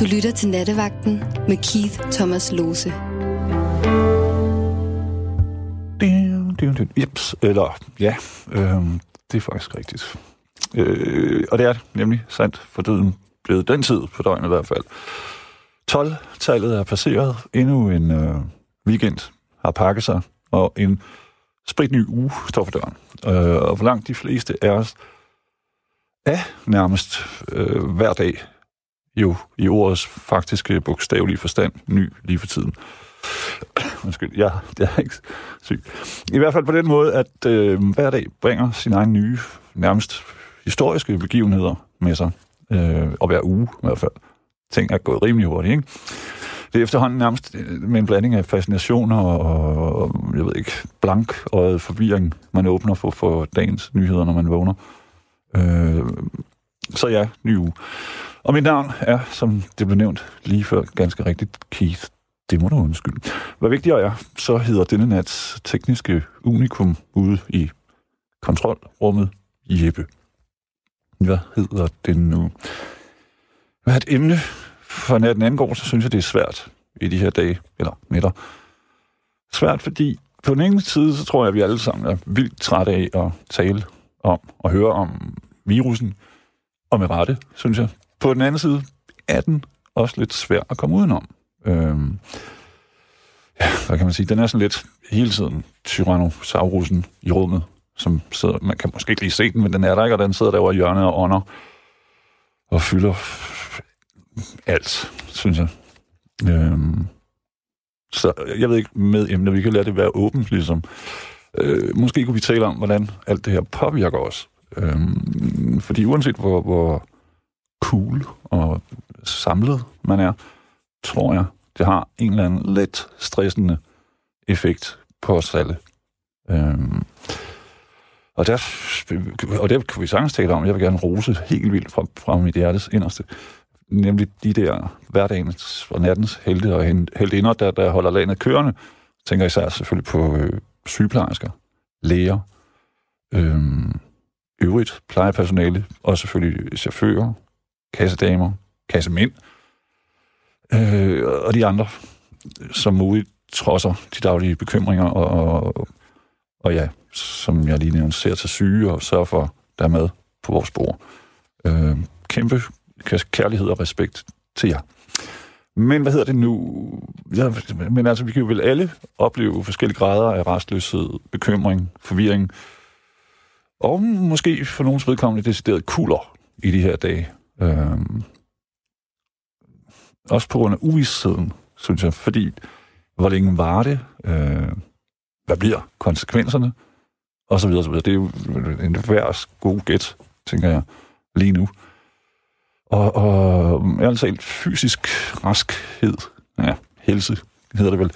Du lytter til Nattevagten med Keith Thomas Lose. Jeps, eller ja, øh, det er faktisk rigtigt. Øh, og det er nemlig sandt for døden blevet den tid på døgnet i hvert fald. 12-tallet er passeret, endnu en øh, weekend har pakket sig, og en spritny uge står for døren. Øh, og for langt de fleste af os er nærmest øh, hver dag jo i ordets faktiske bogstavelige forstand ny lige for tiden. Undskyld, jeg, det er ikke syg. I hvert fald på den måde, at øh, hver dag bringer sin egen nye, nærmest historiske begivenheder med sig. Øh, og hver uge i hvert fald. Ting er gået rimelig hurtigt, ikke? Det er efterhånden nærmest øh, med en blanding af fascinationer og, og jeg ved ikke, blank og forvirring, man åbner for, for dagens nyheder, når man vågner. Øh, så ja, ny uge. Og mit navn er, som det blev nævnt lige før, ganske rigtigt, Keith. Det må du undskylde. Hvad vigtigere er, så hedder denne nats tekniske unikum ude i kontrolrummet Jeppe. Hvad hedder den nu? Hvad et emne for natten angår, så synes jeg, det er svært i de her dage, eller nætter. Svært, fordi på den ene side, så tror jeg, at vi alle sammen er vildt trætte af at tale om og høre om virusen, og med rette, synes jeg. På den anden side er den også lidt svær at komme udenom. Øhm, ja, hvad kan man sige? Den er sådan lidt hele tiden Tyrannosaurusen i rummet, som sidder, man kan måske ikke lige se den, men den er der ikke, og den sidder derovre i hjørnet og ånder og fylder alt, synes jeg. Øhm, så jeg ved ikke med emner, vi kan lade det være åbent, ligesom. Øh, måske kunne vi tale om, hvordan alt det her påvirker os. Øhm, fordi uanset hvor, hvor cool og samlet man er, tror jeg, det har en eller anden let stressende effekt på os alle. Øhm, og der, og der kan vi sagtens tale om, jeg vil gerne rose helt vildt fra, fra mit hjertes inderste, nemlig de der hverdagens og nattens helte og heldinder, der, der holder landet kørende. Tænker især selvfølgelig på øh, sygeplejersker, læger, øh, øvrigt plejepersonale, og selvfølgelig chauffører, kassedamer, kassemænd, øh, og de andre, som muligt trodser de daglige bekymringer, og, og, og ja, som jeg lige nævnte, ser til syge og sørger for, der er med på vores bord. Øh, kæmpe kærlighed og respekt til jer. Men hvad hedder det nu? Ja, men altså, vi kan jo vel alle opleve forskellige grader af restløshed, bekymring, forvirring, og måske for nogens vedkommende decideret kulder i de her dage. Øhm, også på grund af uvidsheden, synes jeg, fordi hvor længe var det? Øh, hvad bliver konsekvenserne? Og så videre, så videre. Det er jo en hver god gæt, tænker jeg, lige nu. Og, og altså fysisk raskhed, ja, helse hedder det vel,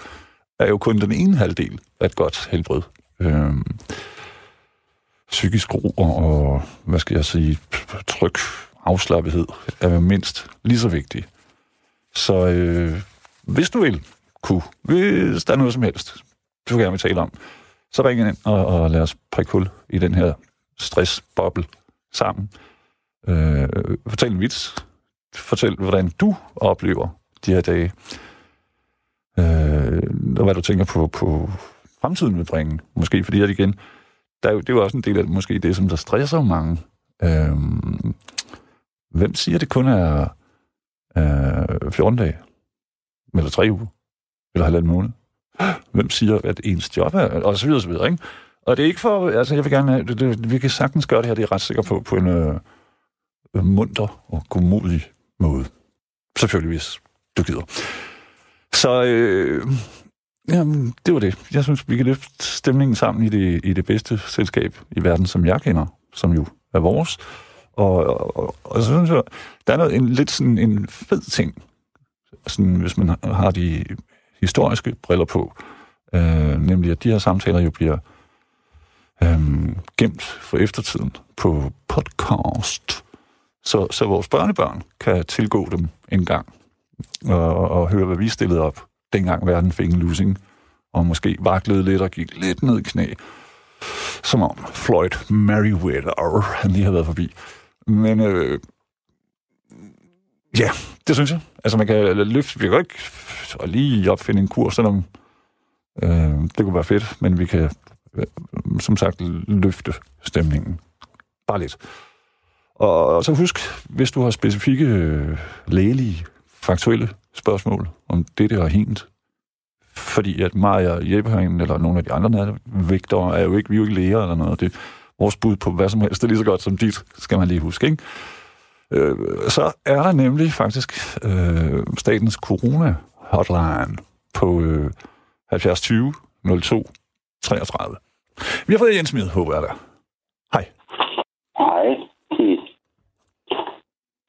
er jo kun den ene halvdel af et godt helbred. Øh, psykisk ro og, og, hvad skal jeg sige, tryk, afslappethed er mindst lige så vigtigt. Så øh, hvis du vil, kunne, hvis der er noget som helst, du gerne vil tale om, så ring ind og, og lad os prikke hul i den her stressboble sammen. Øh, fortæl en vits. Fortæl, hvordan du oplever de her dage. Øh, og hvad du tænker på, på fremtiden vil bringe. Måske fordi, at igen, der er jo, det er jo også en del af måske det, som der stresser mange. Øhm, hvem siger, det kun er øh, 14 dage? Eller 3 uger? Eller halvandet måned? Hvem siger, at ens job er? Og så videre, så videre, ikke? Og det er ikke for... Altså, jeg vil gerne... Det, det, vi kan sagtens gøre det her, det er ret sikker på, på en øh, munter og godmodig måde. Selvfølgelig, hvis du gider. Så øh, jamen, det var det. Jeg synes, vi kan løfte stemningen sammen i det, i det bedste selskab i verden, som jeg kender, som jo er vores. Og, og, og så synes jeg, der er noget, en, lidt sådan en fed ting, sådan, hvis man har de historiske briller på, øh, nemlig at de her samtaler jo bliver øh, gemt for eftertiden på podcast, så, så vores børnebørn kan tilgå dem en gang og, og høre, hvad vi stillede op, dengang verden fik en losing, og måske vaklede lidt og gik lidt ned i knæ, som om Floyd Merriweather, han lige har været forbi. Men øh, Ja, det synes jeg. Altså, man kan løfte... Vi kan ikke og lige opfinde en kur, selvom øh, det kunne være fedt, men vi kan øh, som sagt løfte stemningen. Bare lidt. Og, og så husk, hvis du har specifikke øh, lægelige, faktuelle spørgsmål om det der hent, fordi at mig og Jeppe eller nogle af de andre vægtere, er jo ikke, vi er jo ikke læger eller noget. Det, vores bud på hvad som helst det er lige så godt som dit, skal man lige huske, ikke? Øh, så er der nemlig faktisk øh, statens corona-hotline på øh, 70 20 02 33. Vi har fået Jens med, håber jeg da. Hej. Hej, Keith.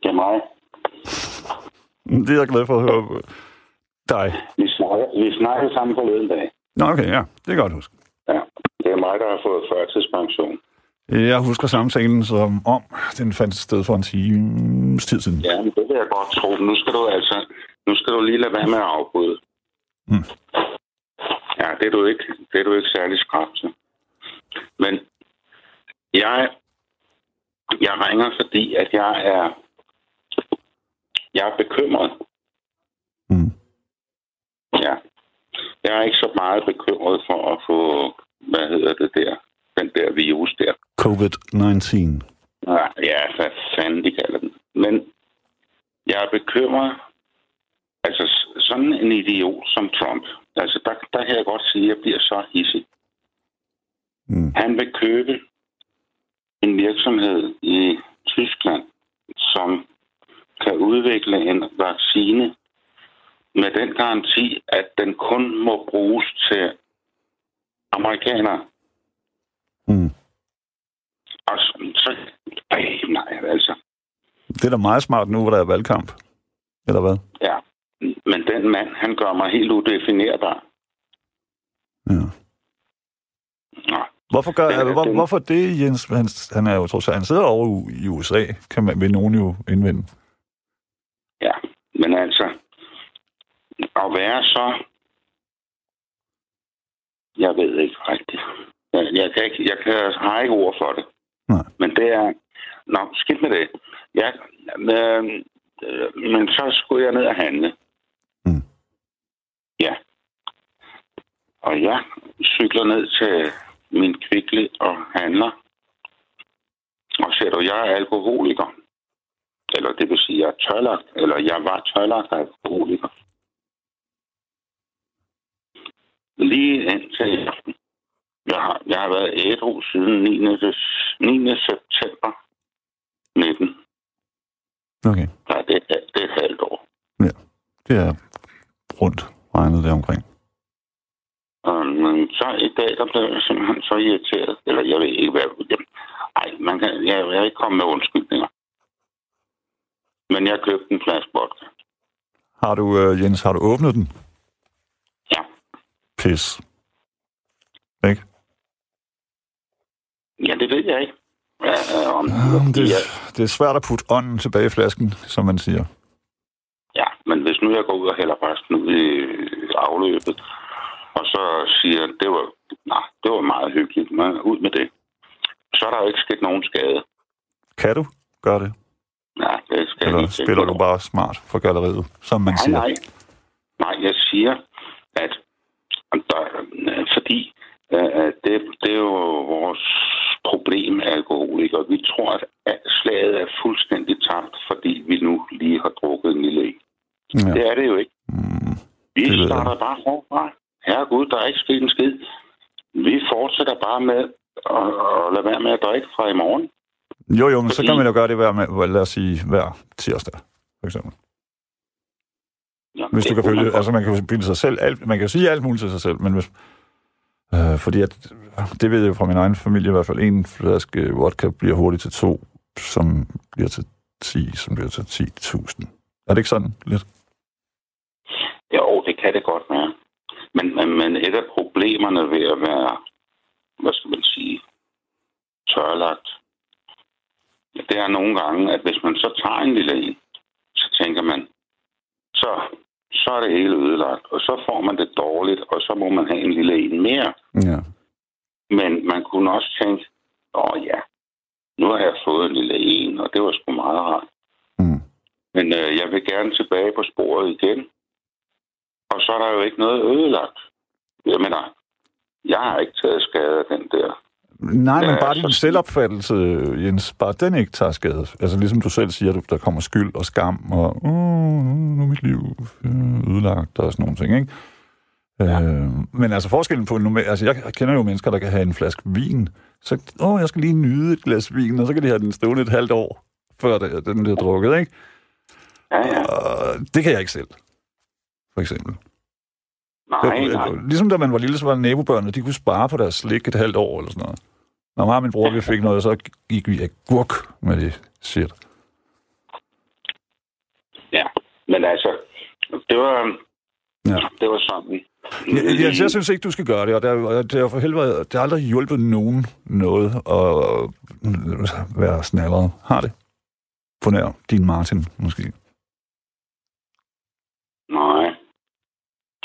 Det er mig. Det er jeg glad for at høre dig. Vi snakker, vi snakker sammen forleden dag. Nå, okay, ja. Det er godt huske. Ja, det er mig, der har fået førtidspension. Jeg husker samtalen som om, den fandt sted for en times tid siden. Ja, men det vil jeg godt tro. Nu skal du altså, nu skal du lige lade være med at afbryde. Mm. Ja, det er du ikke, det er du ikke særlig skrab til. Men jeg, jeg ringer, fordi at jeg er, jeg er bekymret. Mm. Ja. Jeg er ikke så meget bekymret for at få, hvad hedder det der, den der virus der. COVID-19. Ja, ja, hvad fanden de kalder den. Men jeg er bekymret. Altså, sådan en idiot som Trump, altså, der, der kan jeg godt sige, at jeg bliver så hissig. Mm. Han vil købe en virksomhed i Tyskland, som kan udvikle en vaccine med den garanti, at den kun må bruges til amerikanere. Mm. Og så, så ej, nej, altså. Det er da meget smart nu, hvor der er valgkamp. Eller hvad? Ja, men den mand, han gør mig helt udefinerbar. Ja. Nå, Hvorfor, gør, Men, hvor, den- hvorfor det, Jens? Han, han er jo trods alt, han sidder over i USA, kan man, vil nogen jo indvende. ja, men altså, at være så... Jeg ved ikke rigtigt. Jeg, jeg, kan ikke, jeg kan, har ikke ord for det. Nej. Men det er... Nå, skidt med det. Jeg, øh, øh, men så skulle jeg ned og handle. Mm. Ja. Og jeg cykler ned til min kvikle og handler. Og ser du, jeg er alkoholiker. Eller det vil sige, jeg er tørlagt, eller jeg var tørlagt alkoholiker. Lige indtil aften. Jeg har, jeg har været ædru siden 9. des- 9. september 19. Okay, Nej, det, er- det er et halvt år. det er rundt regnet der omkring. Um, så i dag, der blev jeg simpelthen så irriteret. Eller jeg ved ikke, hvad... Jamen, ej, man kan, jeg, jeg er ikke kommet med undskyldninger. Men jeg købte en flaske vodka. Har du, øh, Jens, har du åbnet den? Ja. Pis. Ikke? Ja, det ved jeg ikke. Ja, øh, om, Jamen, det, ja, det er svært at putte ånden tilbage i flasken, som man siger. ja, men hvis nu jeg går ud og hælder resten ud i afløbet, og så siger, det var, nej, det var meget hyggeligt, men ud med det. Så er der jo ikke sket nogen skade. Kan du gøre det? Nej, det skal Eller tænke spiller du bare smart for galleriet, som man Nej, siger? nej. Nej, jeg siger, at der, fordi øh, det, det er jo vores problem af alkoholikere. Vi tror, at slaget er fuldstændig tabt, fordi vi nu lige har drukket en lille en. Ja. Det er det jo ikke. Mm, Vi starter bare forfra. Herregud, der er ikke sket en skid. Vi fortsætter bare med at, at lade være med at drikke fra i morgen. Jo, jo, men så Fordi- kan man jo gøre det hver, med, lad os sige, hver tirsdag, for eksempel. Ja, Hvis du kan følge, man altså man kan bilde sig selv, alt, man kan jo sige alt muligt til sig selv, men hvis, øh, fordi at, det ved jeg jo fra min egen familie i hvert fald, en flaske vodka bliver hurtigt til to, som bliver til 10, som bliver til 10.000. Er det ikke sådan lidt? Jo, det kan det godt være. Men, men, men et af problemerne ved at være, hvad skal man sige, tørlagt, det er nogle gange, at hvis man så tager en lille en, så tænker man, så, så er det hele ødelagt, og så får man det dårligt, og så må man have en lille en mere. Ja. Men man kunne også tænke, åh ja, nu har jeg fået en lille en, og det var sgu meget rart. Mm. Men øh, jeg vil gerne tilbage på sporet igen. Og så er der jo ikke noget ødelagt. Jeg mener, jeg har ikke taget skade af den der. Nej, men bare din selvopfattelse, Jens, bare den ikke tager skade. Altså ligesom du selv siger, der kommer skyld og skam, og uh, nu er mit liv øh, ødelagt og sådan nogle ting, ikke? Ja. Øh, men altså forskellen på en normal... Altså jeg kender jo mennesker, der kan have en flaske vin. Så, åh, jeg skal lige nyde et glas vin, og så kan de have den stående et halvt år, før det, den bliver drukket, ikke? Ja, ja. Og det kan jeg ikke selv, for eksempel. Nej, nej. Ligesom da man var lille, så var nabobørnene, de kunne spare på deres slik et halvt år eller sådan noget. Når mig og min bror, vi fik noget, så gik vi agurk med det shit. Ja, men altså, det var, Ja. det var sådan. Jeg, jeg, jeg synes ikke, du skal gøre det, og det er, det er for helvede, det har aldrig hjulpet nogen noget at være snallere. Har det? På nær din Martin, måske. Nej,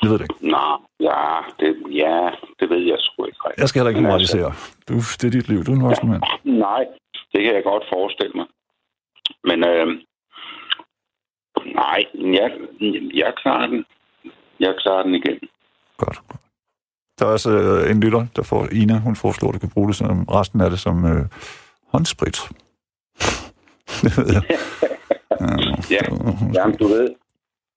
Jeg ved det ikke. nej, ja, det, ja, det ved jeg sgu ikke rigtigt. Jeg skal heller ikke altså- moralisere. Du, det er dit liv. Du er en voksen mand. Nej, det kan jeg godt forestille mig. Men øh, nej, jeg, jeg klarer den. Jeg klarer den igen. Godt. Der er også øh, en lytter, der får Ina, hun foreslår, at du kan bruge det som resten af det som øh, håndsprit. det ved jeg. Ja, jamen, du ved,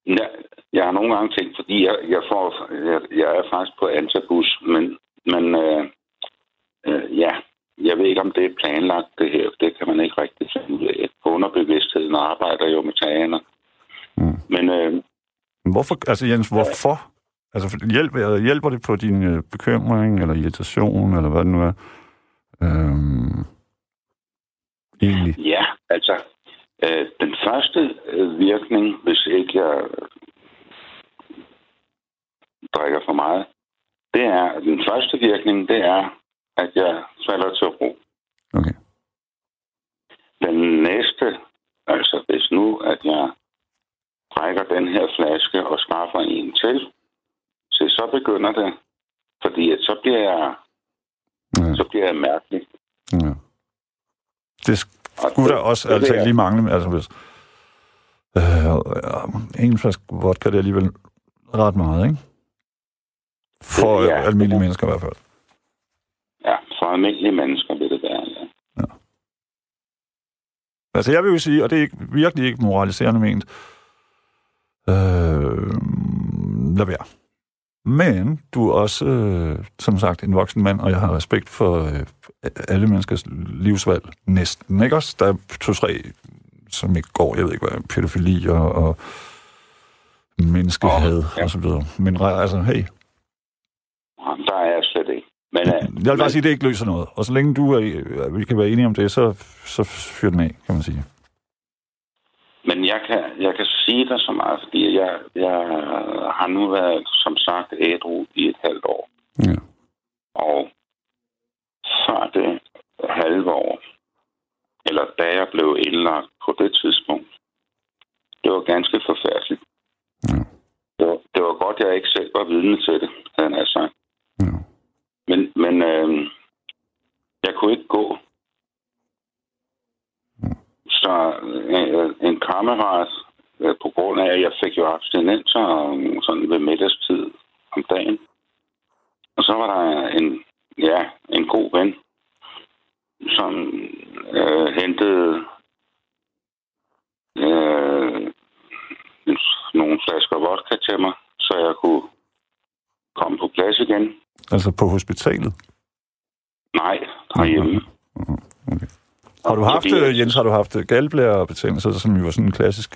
jeg, jeg har nogle gange tænkt, fordi jeg, jeg, får, jeg, jeg er faktisk på antabus, men, men øh, øh, ja, jeg ved ikke, om det er planlagt, det her. Det kan man ikke rigtig finde ud af. Underbevidstheden arbejder jo med tagerne. Mm. Men øh, Hvorfor, altså Jens, hvorfor? Altså, for- hjælper, hjælper det på din øh, bekymring, eller irritation, eller hvad det nu er? Øhm, egentlig. Ja, altså, øh, den første øh, virkning, hvis ikke jeg drikker for meget, det er, den første virkning, det er, at jeg falder til ro. Okay. Den næste, altså hvis nu, at jeg drikker den her flaske og skaffer en til, så så begynder det, fordi at så bliver jeg, Ja, så bliver jeg mærkelig. ja. Det skulle der også det altså er- lige mangle. Altså, hvis, øh, en flaske vodka, det er alligevel ret meget, ikke? For Ja. ja. almindelige mennesker i hvert fald. Ja, for almindelige mennesker vil det være, ja. Altså, jeg vil jo sige, og det er ikke, virkelig ikke moraliserende ment, øh, lad være. Men du er også, øh, som sagt, en voksen mand, og jeg har respekt for øh, alle menneskers livsvalg. Næsten, ikke også? Der er to-tre, som ikke går, jeg ved ikke hvad, pædofili og, og menneskehad Åh, ja. og så videre. Men altså, hey, Der er jeg slet ikke. Men, øh, jeg vil bare men, sige, at det ikke løser noget. Og så længe du er, vi kan være enige om det, så, så fyr den af, kan man sige. Jeg kan, jeg kan sige dig så meget, fordi jeg, jeg har nu været, som sagt, ædru i et halvt år. Ja. Og før det halve år, eller da jeg blev indlagt på det tidspunkt, det var ganske forfærdeligt. Ja. Det var, det var godt, jeg ikke selv var vidne til det, havde jeg sagt. Ja. Men, men øh, jeg kunne ikke gå. Så øh, en kammerat, øh, på grund af, at jeg fik jo abstinenser øh, sådan ved middagstid om dagen. Og så var der en, ja, en god ven, som øh, hentede øh, nogle flasker vodka til mig, så jeg kunne komme på plads igen. Altså på hospitalet. Nej, herhjemme. Okay. Har du haft, Fordi- øh, Jens, har du haft galblærebetændelse, som jo er sådan en klassisk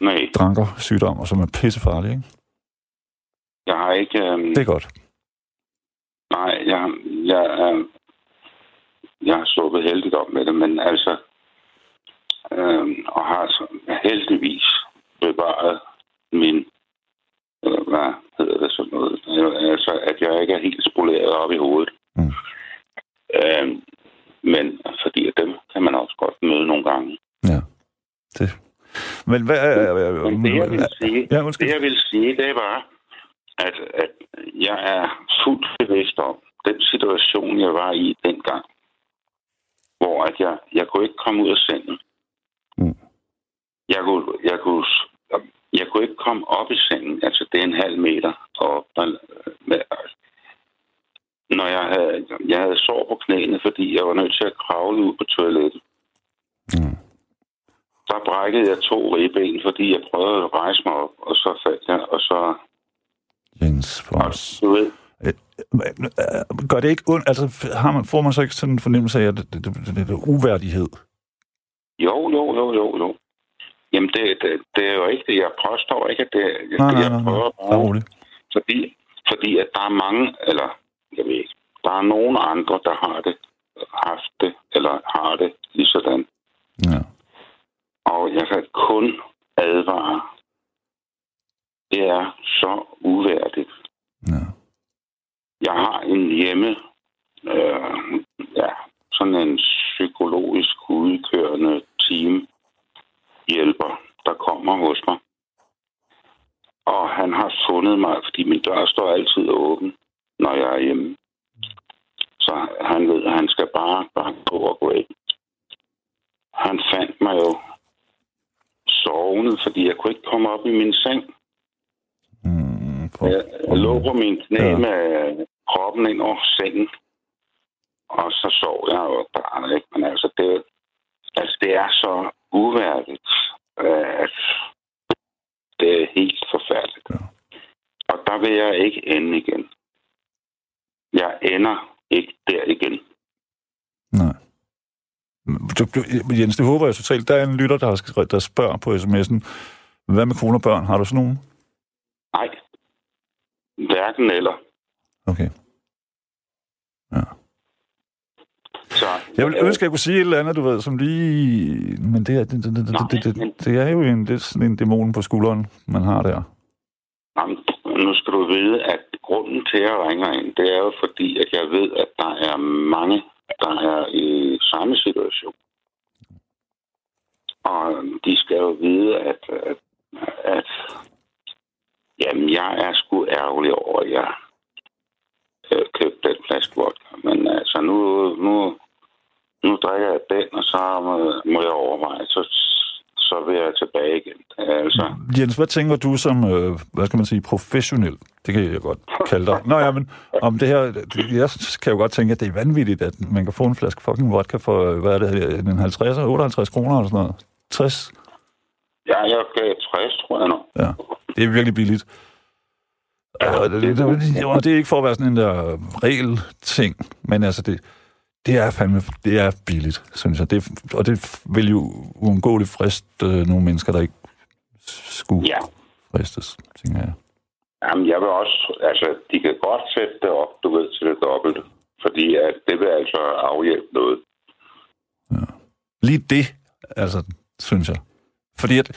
Nej, drankersygdom, og som er pissefarlig, ikke? jeg har ikke... Øh, Det er godt. Nej, jeg, jeg, øh, jeg har sluppet heldigt op med det, men altså... Øh, og har så heldigvis bevaret min... Øh, hvad hedder det sådan noget? Øh, altså, at jeg ikke er helt spoleret op i hovedet. Mm. Øh, men fordi at dem kan man også godt møde nogle gange. Ja. Det. Men hvad... Øh, øh, Men det, jeg vil sige, Ja, undskyld. det, jeg vil sige, det var, at, at jeg er fuldt bevidst om den situation, jeg var i dengang, hvor at jeg, jeg kunne ikke komme ud af sengen. Mm. Jeg kunne, jeg kunne komme op i sengen. Altså, det er en halv meter op. Når jeg havde, jeg havde sår på knæene, fordi jeg var nødt til at kravle ud på toilettet. Mm. Der brækkede jeg to ribben, fordi jeg prøvede at rejse mig op, og så faldt jeg, og så... Jens Fors. Du ved, Gør det ikke ondt? Altså, har man, får man så ikke sådan en fornemmelse af, at det, det, det, det er uværdighed? jo, jo, jo, jo, jo. Jamen, det, det, det er jo ikke det. Jeg påstår ikke, at det jeg, Nej, nej, jeg nej, nej. prøver Bare bare, fordi, fordi at der er mange, eller jeg ved ikke, der er nogen andre, der har det, haft det, eller har det lige sådan. Ja. Og jeg kan kun advare. Det er så uværdigt. ja. Jeg har en hjemme, øh, ja, sådan en psykologisk udkørende team hjælper, der kommer hos mig. Og han har fundet mig, fordi min dør står altid åben, når jeg er hjemme. Så han ved, at han skal bare banke på og gå ind. Han fandt mig jo sovende, fordi jeg kunne ikke komme op i min seng. Mm, for, Jeg, jeg lå på min knæ Ja. med kroppen ind over sengen. Og så sov jeg jo bare, ikke? Men altså, det, altså, det er så uværdigt, at det er helt forfærdeligt. Ja. Og der vil jeg ikke ende igen. Jeg ender ikke der igen. Nej. Jens, det håber jeg totalt. Der er en lytter, der, der spørger på sms'en, hvad med kone og børn? Har du sådan nogen? Nej. Hverken eller. Okay. Så, Jeg vil ønske, at jeg kunne sige et eller andet, du ved, som lige... Men det er, det, det, det, det, det, det, det er jo en, det er sådan en dæmon på skulderen, man har der. Jamen, nu skal du vide, at grunden til, at jeg ringer ind, det er jo fordi, at jeg ved, at der er mange, der er i samme situation. Og øhm, de skal jo vide, at, at, at jamen, jeg er sgu ærgerlig over, at jeg øh, købte den flaske vodka. Men altså, nu, nu, nu drikker jeg den, og så må jeg overveje, så, så vil jeg tilbage igen. Altså, Jens, hvad tænker du som, øh, hvad skal man sige, professionel? Det kan jeg godt kalde dig. Nå ja, men om det her, det- jeg kan jo godt tænke, at det er vanvittigt, at man kan få en flaske fucking vodka for, øh, hvad er det, en 50, 58 kroner eller sådan noget. 60? ja, jeg gav 60, tror jeg nu. Ja, det er virkelig billigt. Ja, Og det, det, det, og det er ikke for at være sådan en der regel-ting, men altså det, det er fandme, det er billigt, synes jeg. Det, og det vil jo uundgåeligt friste øh, nogle mennesker, der ikke skulle Ja, fristes, tænker jeg. Jamen, jeg vil også, altså, de kan godt sætte det op, du ved, til det dobbelte. Fordi at det vil altså afhjælpe noget. Lige det, altså, synes jeg. Fordi at...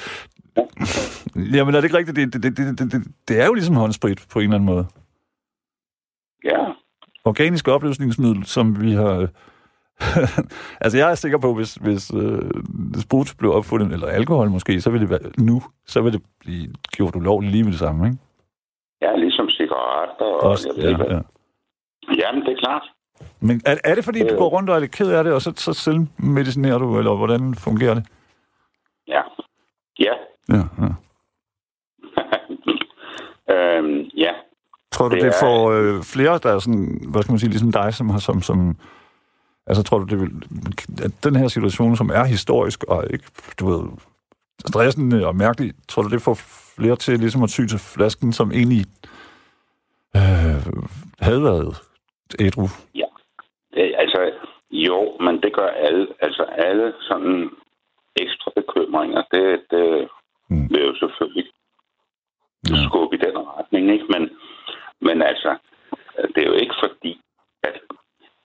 Jamen, er det ikke rigtigt? Det, det, det, det, det, det er jo ligesom håndsprit på en eller anden måde. Ja, Organisk opløsningsmiddel, som vi har... altså, jeg er sikker på, hvis, hvis øh, sprut blev opfundet, eller alkohol måske, så vil det være nu, så vil det blive gjort ulovligt lige med det samme, ikke? ja ligesom cigaretter og Også, jeg ved ja, ikke ja. Jamen, det er klart. Men er, er det fordi, du Øh. går rundt og er lidt ked af det, og så, så selvmedicinerer du, eller hvordan fungerer det? Ja. Ja. Ja, ja. øhm, ja. Tror du, det, Det er- får øh, flere, der er sådan, hvad skal man sige, ligesom dig, som har som, som altså tror du, det vil, at den her situation, som er historisk og ikke, du ved, stressende og mærkelig, tror du, det får flere til ligesom at ty til flasken, som egentlig øh, havde været ædru? Det, altså, jo, men det gør alle. Altså, alle sådan ekstra bekymringer, det, det Mm. mm. vil jo selvfølgelig Ja. skubbe i den retning, ikke? Men, men altså, det er jo ikke fordi, at...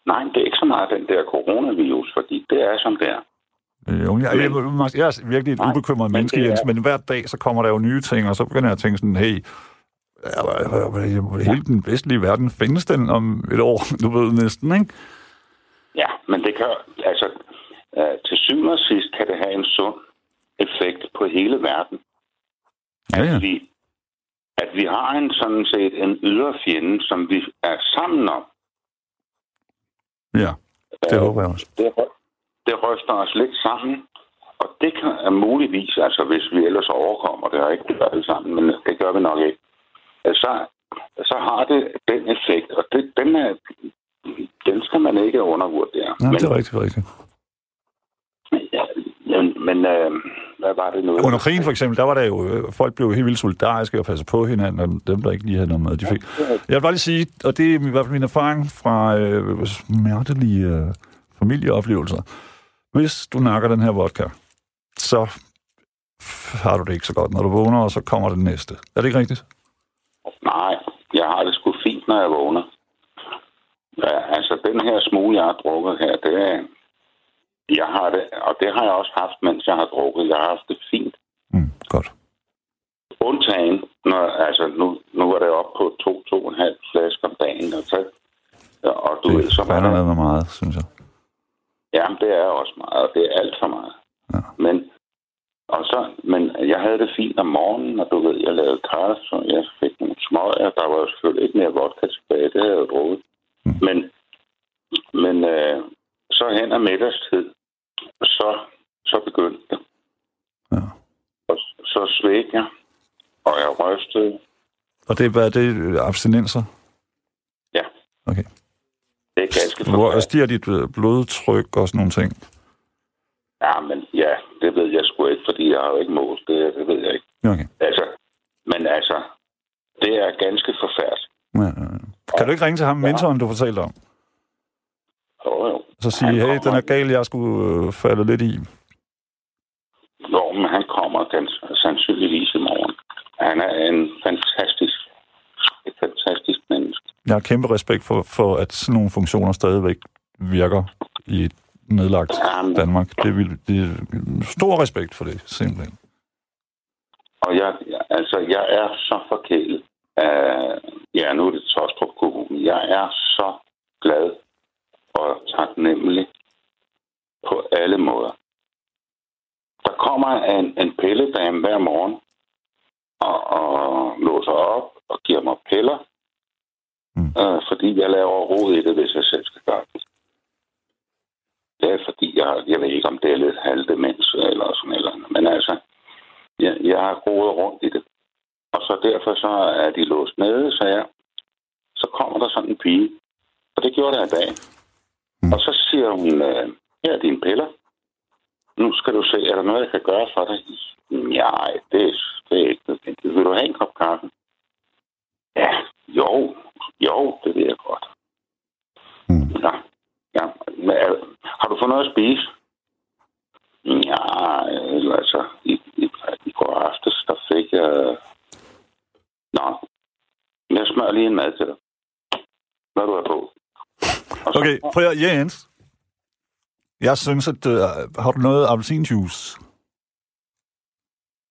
Nej, det er ikke så meget den der coronavirus, fordi det er som det er. Øh, Jo, jeg, jeg, jeg, er virkelig et Nej, ubekymret men menneske, Jens, men hver dag, så kommer der jo nye ting, og så begynder jeg at tænke sådan, hey, hele den vestlige verden findes den om et år, du ved næsten, ikke? Ja, men det kan altså øh, til syvende og sidst kan det have en sund effekt på hele verden. Ja, ja. At, vi, at vi har en sådan set en ydre fjende, som vi er sammen om. Ja, det Øh, håber jeg også. Det, det ryster os lidt sammen, og det kan er muligvis, altså hvis vi ellers overkommer det, og ikke det gør alle sammen, men det gør vi nok ikke, så, så har det den effekt, og det, den, er, den skal man ikke undervurdere. Ja, det er rigtigt, rigtigt. Ja, men, men øh, hvad var det nu? Under krigen for eksempel, der var der jo, øh, folk blev helt vildt solidariske og passede på hinanden, og dem, der ikke lige havde noget med, de fik. Jeg vil bare lige sige, og det er i hvert fald min erfaring fra øh, smertelige øh, familieoplevelser. Hvis du nakker den her vodka, så har du det ikke så godt, når du vågner, og så kommer det næste. Er det ikke rigtigt? Nej, jeg har det sgu fint, når jeg vågner. Ja, altså, den her smule, jeg har drukket her, det er... Jeg har det, og det har jeg også haft, mens jeg har drukket. Jeg har haft det fint. Mm, godt. Undtagen, når, altså, nu, nu er det op på to, to og en halv flaske om dagen. Og, så, og du det ved, så er er der... med meget, synes jeg. Jamen, det er også meget, og det er alt for meget. Ja. Men, og så, men jeg havde det fint om morgenen, og du ved, jeg lavede kaffe, og jeg fik nogle smøger. Der var selvfølgelig ikke mere vodka tilbage, det havde jeg drukket. Mm. Men, men øh, så hen ad middagstid, så, så begyndte det. Ja. Og så svæk jeg, og jeg rystede. Og det, hvad er det? Abstinenser? Ja. Okay. Det er ganske Hvor stiger dit øh, blodtryk og sådan nogle ting? Ja, men ja, det ved jeg sgu ikke, fordi jeg har jo ikke målt det, det ved jeg ikke. Okay. Altså, men altså, det er ganske forfærdeligt. Ja, ja, ja. Kan du ikke ringe til ham, mentoren, du fortalte om? Jo, jo. Så sige, Han hey, den er gal, jeg skulle øh, falde lidt i. Jo, men han kommer ganske sandsynligvis i morgen. Han er en fantastisk, et fantastisk menneske. Jeg har kæmpe respekt for, for at sådan nogle funktioner stadigvæk virker i et nedlagt Jamen, Danmark. Det vil, det er stor respekt for det, simpelthen. Og jeg, altså, jeg er så forkælet af, ja, nu er det Tostrup Kommune. Jeg er så glad og taknemmelig på alle måder. Der kommer en, en pilledame hver morgen og, og låser op og giver mig piller, Mm. øh, fordi jeg laver rod i det, hvis jeg selv skal gøre det. Det er fordi, jeg, jeg ved ikke, om det er lidt halvdemens eller sådan eller andet, men altså, jeg, jeg har rodet rundt i det. Og så derfor så er de låst nede, så jeg, så kommer der sådan en pige. Og det gjorde der i dag. Siger hun, øh, her er dine piller. Nu skal du se, er der noget, jeg kan gøre for dig? Nej, det, det er ikke nødvendigt. Vil du have en kop kaffe? Ja, jo, jo, det ved jeg godt. Mm. Ja, ja. Men, øh, har du fået noget at spise? Ja, øh, altså, i, i, i går aftes, der fik jeg... Nå, jeg smører lige en mad til dig. Hvad du er på. Så- Okay, prøv at Jens. Jeg synes, at... Øh, har du noget appelsinjuice?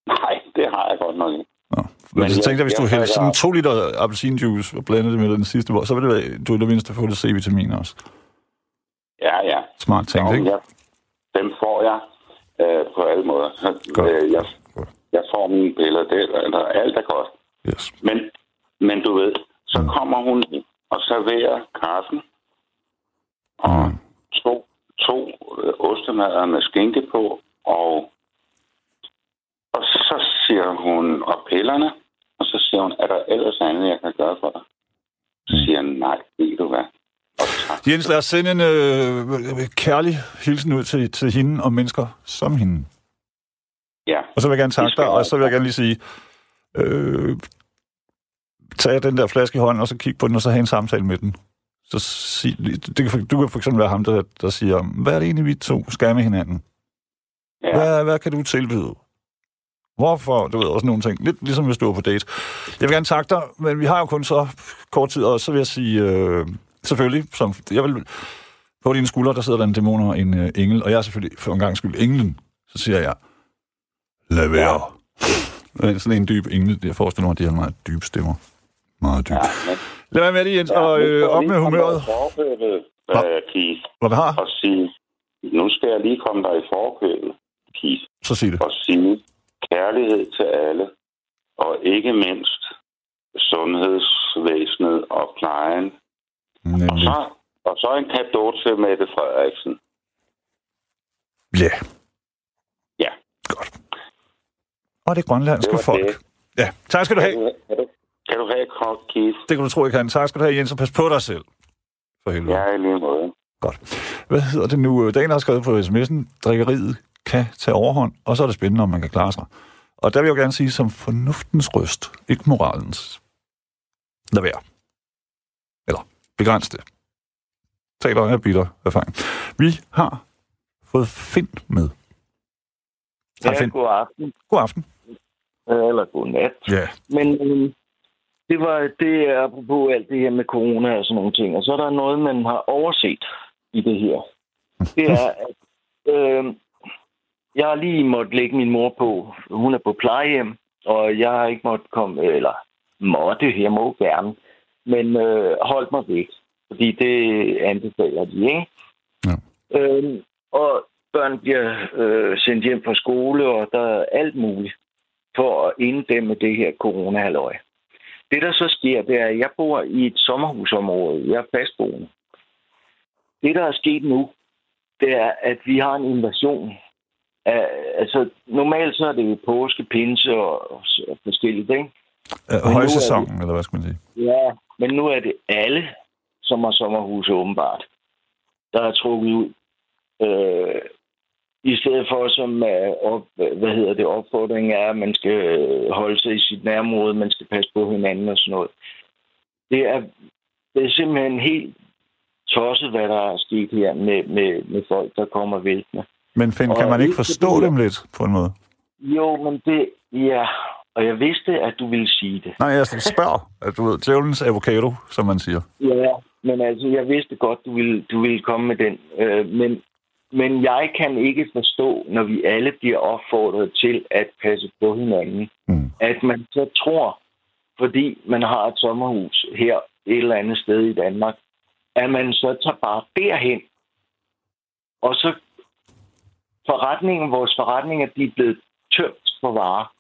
Nej, det har jeg godt nok ikke. Nå. Men, jeg- tænkte jeg, hvis jeg du hældte sådan to liter appelsinjuice og blandede det med den sidste, så ville det være, du i det mindste få det C-vitamin også. Ja, ja. Smart tænkt, Jo, ikke? jeg, dem får jeg øh, på alle måder. Godt. øh, jeg, Godt. jeg får mine billeder, det, eller, alt er godt. Yes. Men, men du ved, så Mm. kommer hun og serverer kaffen og Mm. to, to øh, ostemader med skinke på, og, og så siger hun, og pillerne, og så siger hun, er der ellers andet, jeg kan gøre for dig? Så siger jeg, nej, ved du hvad? Jens, lad os sende en øh, kærlig hilsen ud til, til hende og mennesker som hende. Ja, Og så vil jeg gerne takke dig, og så vil jeg gerne lige sige, øh, tag den der flaske i hånden, og så kig på den, og så have en samtale med den. Så sig, det kan, du kan for eksempel være ham, der, der siger, hvad er det egentlig, vi to skal med hinanden? ja. Hvad, hvad kan du tilbyde? Hvorfor? Du ved også nogle ting. Lidt ligesom hvis du er på date. Jeg vil gerne takke dig, men vi har jo kun så kort tid, og så vil jeg sige, øh, selvfølgelig, som, jeg vil, på dine skuldre, der sidder der en dæmon og en øh, engel, og jeg er selvfølgelig for en gang skyld englen. Så siger jeg, lad være. Ja. Sådan en dyb engel, jeg forestiller mig, at de har meget dybe stemmer. Meget dyb. Ja. men, Lad være med det, Jens, ja, og øh, op med humøret. forkøbet, øh, Keith, Hvad har, og sige, nu skal jeg lige komme dig i forkøbet, Keith, så sig det. og sige kærlighed til alle, og ikke mindst sundhedsvæsenet og plejen. Og Nemlig. så, og så en gave til Mette Frederiksen. Ja. Ja. og det grønlandske Det folk. det. Ja, tak skal du have. Kan du, have Keith? Det kan du tro, jeg kan. Tak skal du have, Jens, og pas på dig selv. For helvede. Ja, i lige måde. Godt. Hvad hedder det nu? Dagen har skrevet på sms'en, drikkeriet kan tage overhånd, og så er det spændende, om man kan klare sig. Og der vil jeg jo gerne sige, som fornuftens røst, ikke moralens. Lad være. Eller begræns det. Taler af bitter erfaring. Vi har fået Finn med. Hej, Ja, Finn. god aften. God aften. Eller god nat. Ja. Men øh, det var det er apropos alt det her med corona og sådan nogle ting. Og så er der noget, man har overset i det her. Det er, at øh, jeg har lige måttet lægge min mor på. Hun er på plejehjem, og jeg har ikke måttet komme, eller måtte, jeg må gerne, men øh, holdt mig væk. Fordi det anbefaler de, ikke? Ja. Øh, og børn bliver øh, sendt hjem fra skole, og der er alt muligt for at inddæmme det her corona-halløj. Det, der så sker, det er, at jeg bor i et sommerhusområde. Jeg er fastboende. Det, der er sket nu, det er, at vi har en invasion. Altså, normalt så er det jo påske, pinse og, og, og forskelligt, ikke? Øh, Højsæsonen, eller hvad skal man sige? Ja, men nu er det alle, som har sommerhus åbenbart, der er trukket ud. Øh, I stedet for, som er op, hvad hedder det, opfordringen er, at man skal øh, holde sig i sit nærområde, man skal passe på hinanden og sådan noget. Det er, det er simpelthen helt tosset, hvad der er sket her med, med, med folk, der kommer væltende. Men Finn, kan Og man ikke forstå fordi- dem lidt, på en måde? Jo, men det, ja, og jeg vidste, at du ville sige det. Nej, jeg spørger. At du ved, djævelens avocado, som man siger. Ja, men altså, jeg vidste godt, du ville, du ville komme med den. Øh, men, men jeg kan ikke forstå, når vi alle bliver opfordret til at passe på hinanden, Mm. at man så tror, fordi man har et sommerhus her et eller andet sted i Danmark, at man så tager bare derhen, og så forretningen, vores forretninger, de er blevet tømt for varer.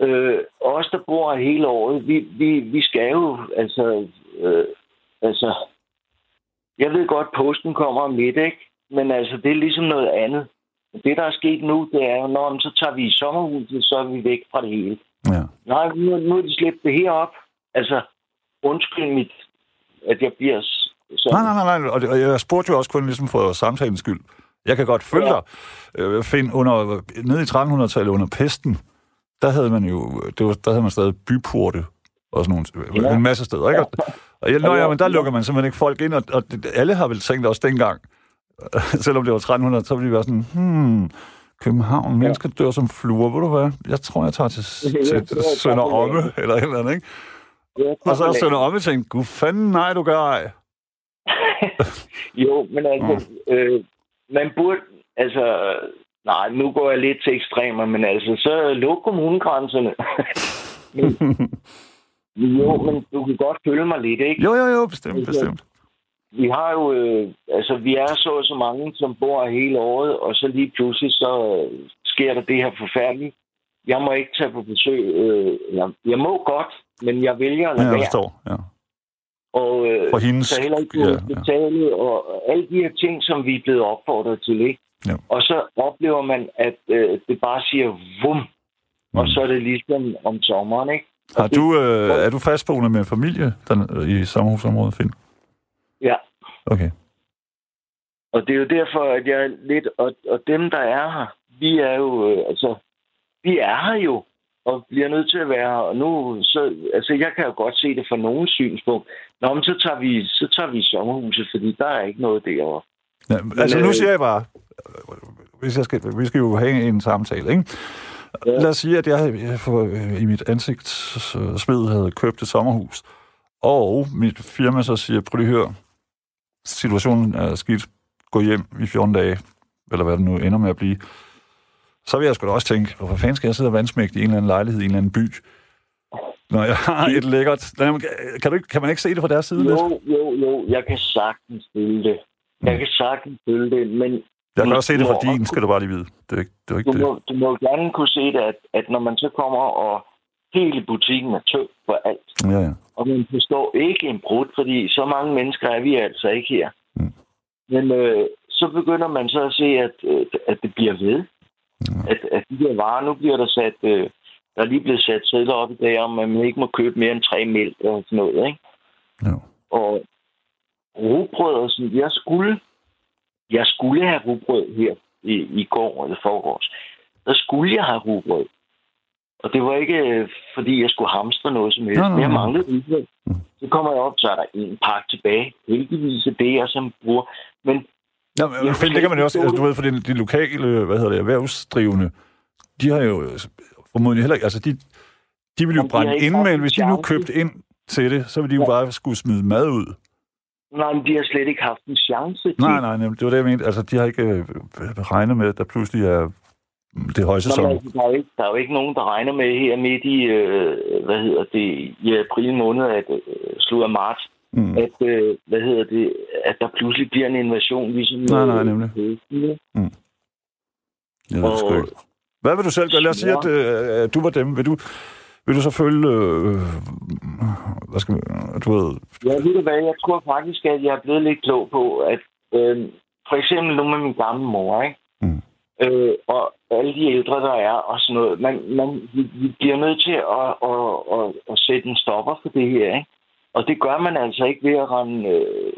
Øh, os, der bor hele året, vi, vi, vi skal jo, altså, øh, altså, jeg ved godt, posten kommer om lidt, ikke? Men altså, det er ligesom noget andet. Det, der er sket nu, det er jo, når så tager vi i sommerhuset, så er vi væk fra det hele. Ja. Nej, nu, nu er de slæbt det herop. Altså, undskyld mit, at jeg bliver sådan. Nej, nej, nej, nej. Og, jeg spurgte jo også kun ligesom for samtalens skyld. Jeg kan godt følge Ja. dig. Øh, Find, under, nede i 1300-tallet under pesten, der havde man jo, det var, der havde man stadig byporte og sådan nogle, Ja. en masse steder, ikke? Og, og jeg, nå, ja, men der Ja. lukker man simpelthen ikke folk ind, og, og alle har vel tænkt også dengang, selvom det var 1300, så ville de være sådan, hmm, København, mennesker dør som fluer, ved du hvad? Jeg tror, jeg tager til, Ja, til Sønder Omme, eller et eller andet, ikke? Ja, Og så har Sønder Omme tænkt, gud fanden, nej, du gør ej. jo, men altså, øh, man burde, altså, nej, nu går jeg lidt til ekstremer, men altså, så luk kommunegrænserne. men, jo, men du kan godt følge mig lidt, ikke? Jo, jo, jo, bestemt, bestemt. Vi har jo, øh, altså, vi er så og så mange, som bor hele året, og så lige pludselig, så øh, sker der det her forfærdelige. Jeg må ikke tage på besøg. Øh, jeg, jeg må godt, men jeg vælger at Ja, lade jeg være. forstår, ja. Og øh, For hendes... så heller ikke Ja, ja, ja. og alle de her ting, som vi er blevet opfordret til, ikke? Ja. Og så oplever man, at øh, det bare siger vum, mm. og så er det ligesom om sommeren, ikke? Har du, øh, er du fastboende med familie der, i sommerhusområdet, Finn? Ja. Okay. Og det er jo derfor, at jeg er lidt... Og, og dem, der er her, vi er jo... Øh, altså, vi er her jo, og bliver nødt til at være her. Og nu, så... Altså, jeg kan jo godt se det fra nogen synspunkt. Nå, men så tager vi, så tager vi sommerhuset, fordi der er ikke noget derovre. Ja, altså, nu øh, siger jeg bare, hvis jeg skal, vi skal jo have en samtale, ikke? Ja. Lad os sige, at jeg, jeg for, øh, i mit ansigtssved havde købt et sommerhus, og mit firma så siger, prøv lige at høre, situationen er skidt, gå hjem i 14 dage, eller hvad det nu ender med at blive. Så vil jeg sgu da også tænke, hvorfor fanden skal jeg sidde og vandsmægte i en eller anden lejlighed i en eller anden by, når jeg har et lækkert... Kan, du ikke, kan man ikke se det fra deres side lidt? Jo, jo, jo. Jeg kan sagtens følge det. Jeg kan sagtens følge det, men Jeg kan også se det fra din, skal du bare lige vide. Det er det. Er ikke du det. må, du må gerne kunne se det, at, at når man så kommer og hele butikken er tømt for alt, Ja, ja. Og man forstår ikke en brud, fordi så mange mennesker er vi altså ikke her. Mm. Men øh, så begynder man så at se, at, at det bliver ved. Mm. At, at de der varer, nu bliver der sat, øh, der er lige blevet sat sædler op i dag, om at man ikke må købe mere end tre mælk og sådan noget, ikke? Ja. Og rugbrød og sådan, jeg skulle, jeg skulle have rugbrød her i, i går eller forgårs. Der skulle jeg have rugbrød. Og det var ikke, øh, fordi jeg skulle hamstre noget som helst. Nej, nej, Men jeg nej. manglede rugbrød. Mm. Så kommer jeg op, så er der en pakke tilbage. Heldigvis er det, jeg som bruger. Men Ja, men, Jeg Finn, det kan man jo også, altså, du ved, for de, de lokale, hvad hedder det, erhvervsdrivende, de har jo øh, formodentlig heller ikke, altså de, de vil jo Jamen, de brænde haft hvis de nu købte ind til det, så vil de jo bare skulle smide mad ud. nej, men de har slet ikke haft en chance til. Nej, nej, nemlig, det var det, jeg mente. Altså, de har ikke øh, regnet med, at der pludselig er mm, det er Nå, højsæson. men altså, der, er jo ikke, der er jo ikke nogen, der regner med her midt i, øh, hvad hedder det, i april måned, at øh, slut af marts, Mm. at, øh, hvad hedder det, at der pludselig bliver en invasion, ligesom... Nej, nej, øh, nemlig. øh, Jeg ved det sgu Og-. Hvad vil du selv gøre? Lad os sige, at, øh, du var dem. Vil du, vil du så følge... Øh, hvad skal vi, du ved... Ja, ved du hvad, jeg tror faktisk, at jeg er blevet lidt klog på, at øh, for eksempel nu med min gamle mor, ikke? Mm. Øh, og alle de ældre, der er, og sådan noget. Man, man, vi, bliver nødt til at, at, at, at sætte en stopper for det her, ikke? Og det gør man altså ikke ved at rende, øh,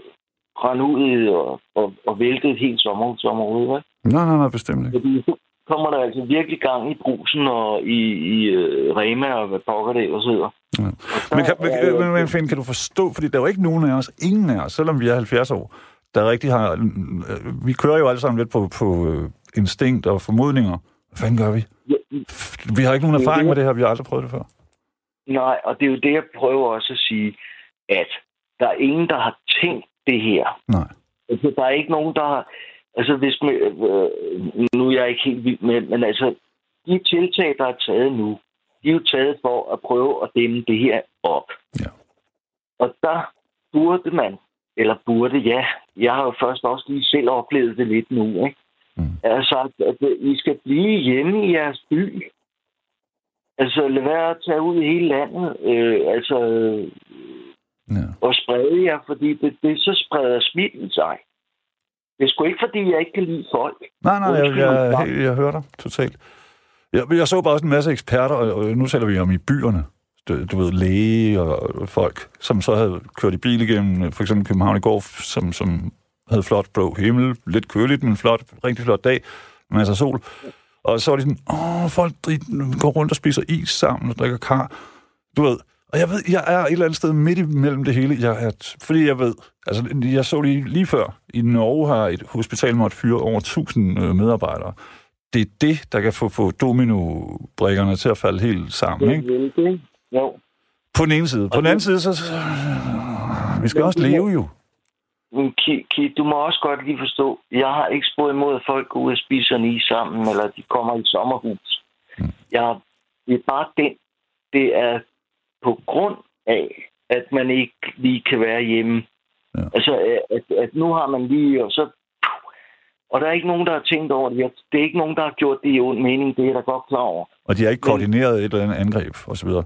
rende ud og, og, og vælte et helt sommerhusområde, ikke? Nej, nej, nej, bestemt ikke. Fordi så kommer der altså virkelig gang i brusen og i, i øh, Rema og hvad pokker det så videre. Ja. Men, kan, men, men, men Finn, kan du forstå, fordi der er jo ikke nogen af os, ingen af os, selvom vi er 70 år, der rigtig har... øh, Vi kører jo alle sammen lidt på, på øh, instinkt og formodninger. Hvad fanden gør vi? Vi har ikke nogen er erfaring med det her, vi har aldrig prøvet det før. Nej, og det er jo det, jeg prøver også at sige, at der er ingen, der har tænkt det her. Nej. Altså, der er ikke nogen, der har... Altså, hvis man, øh, nu er jeg ikke helt vild med, men altså, de tiltag, der er taget nu, de er jo taget for at prøve at dæmme det her op. Ja. Og der burde man, eller burde, ja, jeg har jo først også lige selv oplevet det lidt nu, ikke? Mm. Altså, at, at I skal blive hjemme i jeres by. Altså, lad være at tage ud i hele landet. Øh, altså, Ja. og sprede jer, fordi det, det så spreder smitten sig. Det er sgu ikke, fordi jeg ikke kan lide folk. Nej, nej, jeg, jeg, jeg, jeg hører dig totalt. Jeg, jeg så bare også en masse eksperter, og, og nu taler vi om i byerne. Du, du ved, læge og, og folk, som så havde kørt i bil igennem, øh, for eksempel København i går, som, som havde flot blå himmel, lidt køligt, men flot, rigtig flot dag, masser af sol. Og så var de sådan, åh, folk går rundt og spiser is sammen og drikker kar. Du ved, og jeg ved, jeg er et eller andet sted midt imellem det hele. Jeg er, fordi jeg ved, altså jeg så lige, lige før, i Norge har et hospital måtte fyre over 1000 øh, medarbejdere. Det er det, der kan få, få domino-brikkerne til at falde helt sammen, ikke? vil det. Jo. På den ene side. På den anden side, så... vi skal også det leve jo. Men Ki, du må også godt lige forstå, jeg har ikke spurgt imod, at folk går ud og spiser en is sammen, eller de kommer i sommerhus. Jeg, det er bare den, det er på grund af, at man ikke lige kan være hjemme. Ja. Altså, at, at nu har man lige, og så... Og der er ikke nogen, der har tænkt over det. Det er ikke nogen, der har gjort det i ond mening. Det er jeg da godt klar over. Og de har ikke koordineret et eller andet angreb, og så videre.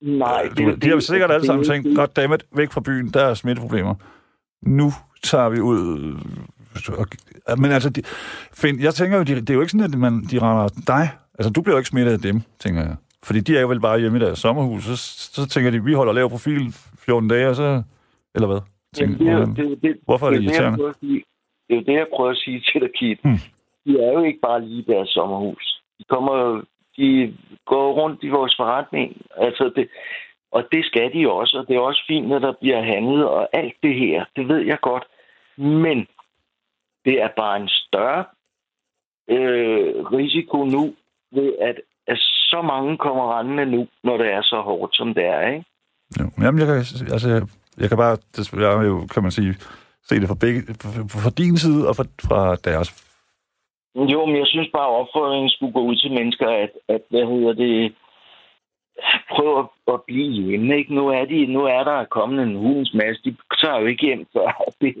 Nej, Øh, Du, de har sikkert alle sammen tænkt, godt dammit, væk fra byen, der er smitteproblemer. Nu tager vi ud... men altså, de, find, jeg tænker jo, de, det er jo ikke sådan, at man, de render dig. Altså, du bliver jo ikke smittet af dem, tænker jeg. Fordi de er jo vel bare hjemme i deres sommerhus. Så, så tænker de, vi holder lav profil 14 dage, og så... Eller hvad? Tænker, det, er, det, det, Hvorfor er det det, irriterende? at sige. det er jo det, jeg prøver at sige til dig, Kit. Hmm. De er jo ikke bare lige i deres sommerhus. De kommer de går rundt i vores forretning. Altså det, og det skal de også, og det er også fint, når der bliver handlet og alt det her. Det ved jeg godt. Men det er bare en større øh, risiko nu, ved at, at så mange kommer rendende nu, når det er så hårdt, som det er, ikke? Jo. Jamen, jeg kan, altså, jeg, kan bare, desværre jo, kan man sige, se det fra, begge, fra din side og fra, fra deres. Jo, men jeg synes bare, at opfordringen skulle gå ud til mennesker, at, at hvad hedder det, prøv at, at blive hjemme. Ikke? Nu, er de, nu er der kommet en hulens masse. De tager jo ikke hjem, før at det,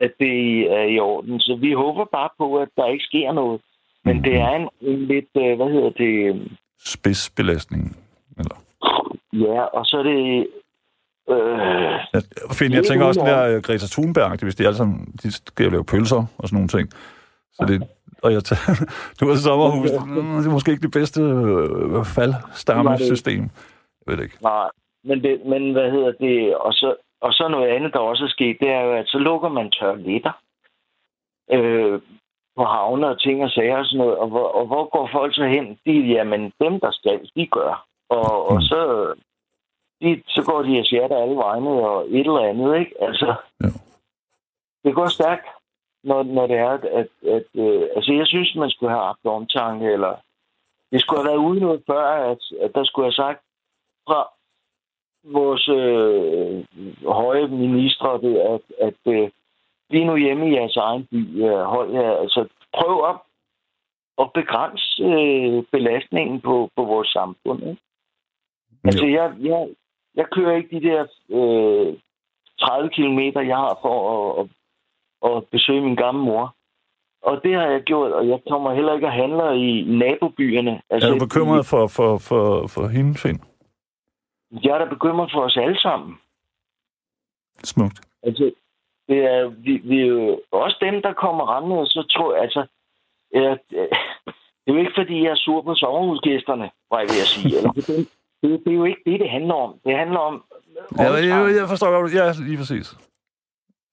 at det er i orden. Så vi håber bare på, at der ikke sker noget. Men det er en, en lidt, øh, hvad hedder det, Spidsbelastning. Eller, ja, og så er det, øh, jeg, Finn, jeg tænker også, der øh, Greta Thunberg, hvis de alle sammen, de skal jo lave pølser og sådan nogle ting. Så det, og jeg tager, du har sommerhus. Mm, det er måske ikke det bedste øh, faldstammesystem. Jeg ved det ikke. Nej, men, det, men hvad hedder det? Og så, og så noget andet, der også er sket, det er jo, at så lukker man toiletter øh, på havne og ting og sager og sådan noget. Og hvor, og hvor går folk så hen? De, jamen, dem, der skal, de gør. Og, og så, de, så går de og siger alle vegne og et eller andet, ikke? Altså, Ja. det går stærkt, når, når det er, at, at, at øh, altså, jeg synes, man skulle have haft omtanke, eller det skulle have været ude noget før, at, at der skulle have sagt fra vores øh, høje ministre, det, at, at øh, lige nu hjemme i jeres egen by, øh, hold jer, altså prøv at, at begrænse øh, belastningen på, på vores samfund. Ikke? Altså, jeg, jeg, jeg kører ikke de der øh, 30 kilometer, jeg har for at, at, at besøge min gamle mor. Og det har jeg gjort, og jeg kommer heller ikke at handle i nabobyerne. Altså, Er du bekymret for, for, for, for hende, Finn? Jeg er da bekymret for os alle sammen. Smukt. Altså, det er, vi, vi er jo også dem, der kommer rendende, og så tror jeg, altså, ja, det er jo ikke, fordi jeg er sur på sommerhusgæsterne, var jeg ved at sige. Eller, det, det, det er jo ikke det, det handler om. Det handler om... Ja, jeg, jeg forstår godt. Ja, lige præcis.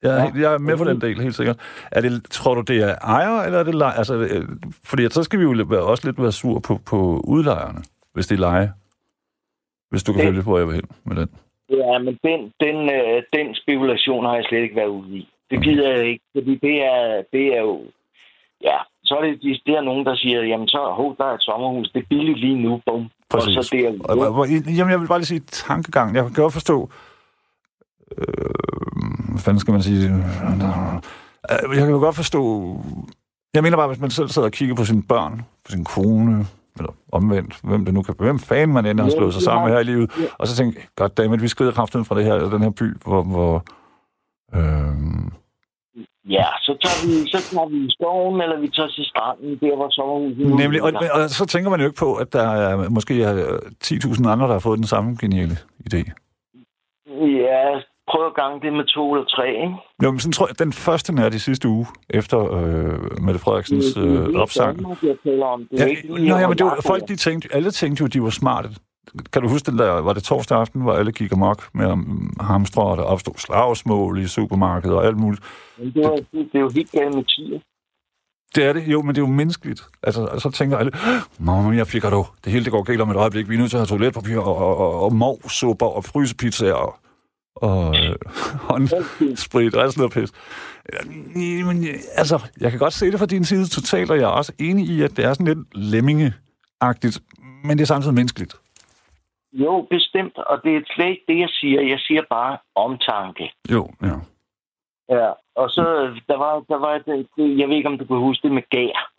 Jeg, Ja. jeg er med på den del, helt sikkert. Er det, tror du, det er ejer, eller er det leje? Altså, øh, fordi så skal vi jo også lidt være sur på, på udlejerne, hvis det er leje. Hvis du kan følge, hvor jeg vil hen med den. Ja, men den, den, øh, den spekulation har jeg slet ikke været ude i. Det gider jeg ikke, fordi det er, det er jo... Ja, så er det, det er nogen, der siger, jamen så, hov, der er et sommerhus, det er billigt lige nu, bum. Præcis. Og så det er, jamen, jeg vil bare lige sige tankegang. Jeg kan godt forstå... Øh, hvad fanden skal man sige? Øh, Jeg kan jo godt forstå... Jeg mener bare, hvis man selv sidder og kigger på sine børn, på sin kone, eller omvendt, hvem det nu kan... Hvem fanden man end har slået sig sammen her i livet, og så tænker goddammit, vi skrider kraften fra det her, den her by, hvor... hvor øh, ja, så tager, vi, så tager vi i skoven, eller vi tager til stranden, der hvor sommerhuset nemlig, og, og, så tænker man jo ikke på, at der er måske er 10.000 andre, der har fået den samme geniale idé. Ja, prøv at gange det med to eller tre, ikke? Jo, men sådan tror jeg, den første nær de sidste uge, efter øh, Mette Frederiksens er øh, opsang. Danmark, jeg taler om. Det Ja, ikke lige om men det var, folk de tænkte, alle tænkte jo, de var smarte. Kan du huske den der, var det torsdag aften, hvor alle gik amok med hamstre, og der opstod slagsmål i supermarkedet og alt muligt. Men det, er, det, det er jo helt galt med tiger. Det er det, jo, men det er jo menneskeligt. Altså, så tænker alle, mamma, jeg fik dog. Det hele det går galt om et øjeblik. Vi er nødt til at have toiletpapir og, og, og, og movsupper og frysepizzaer og, og øh, håndsprit og sådan noget pis. Men, altså, jeg kan godt se det fra din side totalt, og jeg er også enig i, at det er sådan lidt lemmingeagtigt, men det er samtidig menneskeligt. Jo, bestemt. Og det er slet ikke det, jeg siger. Jeg siger bare omtanke. Jo, ja. Ja, og så der var, der var det, det, jeg ved ikke, om du kan huske det med gær.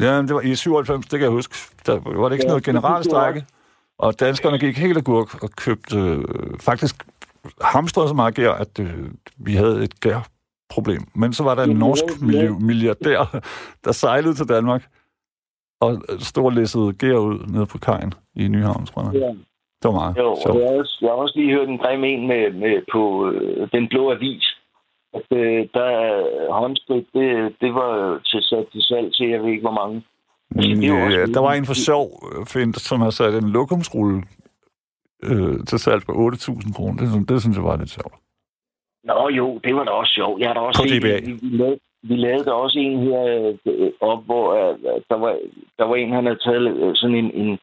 Ja, det var i 97, det kan jeg huske. Der var det ikke sådan Ja, noget det generalstrække. Og danskerne gik helt agurk og købte øh, faktisk hamstrede så meget gær, at øh, vi havde et gærproblem. Men så var der en norsk milliardær, der sejlede til Danmark og storlæssede gær ud nede på kajen i Nyhavn, tror jeg. Ja. Det var meget Jo, sjovt. jeg har, også, jeg har også lige hørt en grim en med, med på øh, Den Blå Avis. At øh, der er håndsprit, det, det var til, sat til salg til, jeg ved ikke hvor mange. Altså, det også- Ja, der var en for sjov, øh, Fint, som har sat en lokumsrulle øh, til salg på 8.000 kroner. Det, synes- det synes jeg var lidt sjovt. Nå jo, det var da også sjovt. Jeg har da også På set, DBA. vi, vi, lavede, vi lavede også en her øh, op, hvor øh, der, var, der var en, han havde taget øh, sådan en, en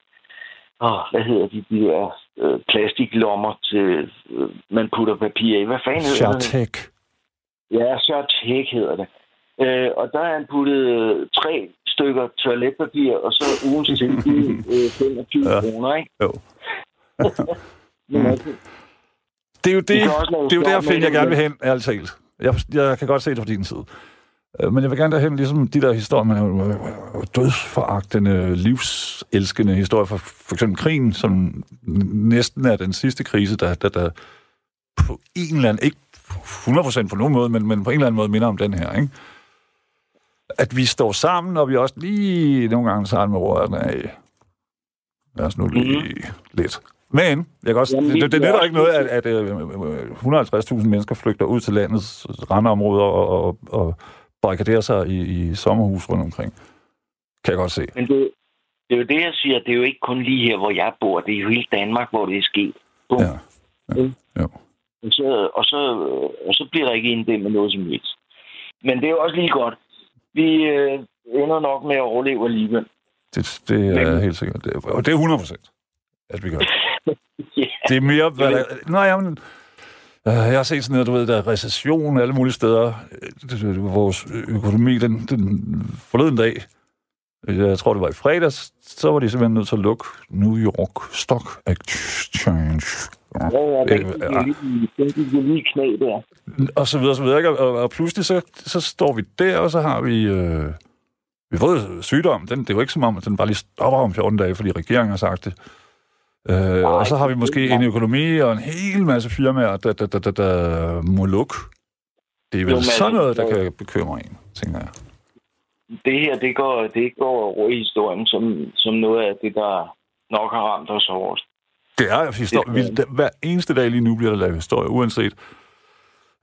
åh, hvad hedder de, de der øh, plastiklommer til, øh, man putter papir i. Hvad fanden hedder det? Chartek. Ja, Chartek hedder det. Øh, og der har han puttet øh, tre stykker toiletpapir, og så ugens tilbud øh, 25 Ja. ja. kroner, ikke? Jo. Altså, Det er jo, det, det er jo der, Finn, jeg gerne vil hen, ærligt talt. Jeg, jeg kan godt se det fra din side. Øh, Men jeg vil gerne derhen, ligesom de der historier øh, dødsforagtende, livselskende historier fra for eksempel krigen, som næsten er den sidste krise, der, der, der på en eller anden, ikke 100% på nogen måde, men, men på en eller anden måde minder om den her, ikke? At vi står sammen, og vi også lige nogle gange tager med røret af. Lad os nu lige mm. lidt. Men jeg kan også, Jamen, det, det, er nytter ikke noget, at, at øh, 150.000 mennesker flygter ud til landets randområder og, og, og barrikaderer sig i, i sommerhus rundt omkring. Kan jeg godt se. Men det, det er jo det, jeg siger. Det er jo ikke kun lige her, hvor jeg bor. Det er jo hele Danmark, hvor det er sket. Bum. Ja. ja. Jo. Og, så, og, så, og så bliver der ikke en med noget som helst. Men det er jo også lige godt. Vi øh, ender nok med at overleve alligevel. Det, det er Men... helt sikkert. Det, og det er 100 procent, at vi gør. yeah. Det er mere... Hvad nej, jamen, øh, jeg har set sådan noget, du ved, der er recession alle mulige steder. Øh, vores økonomi, den, den forleden dag, jeg tror, det var i fredags, så var de simpelthen nødt til at lukke New York Stock Exchange. Ja, ja, det er lige, lige knæ der. Og så videre, så videre. Og, og pludselig så, så står vi der, og så har vi... Øh, vi fået sygdom. Den, det er jo ikke som om, at den bare lige stopper om 14 dage, fordi regeringen har sagt det. Øh, og så har vi måske en økonomi og en hel masse firmaer, der, der, der, der, der må lukke. Det er vel jo, sådan noget, der kan bekymre en, tænker jeg. Det her, det går, det går over i historien som, som noget af det, der nok har ramt os hårdest. Det er historie. Vi, hver eneste dag lige nu bliver der lavet historie, uanset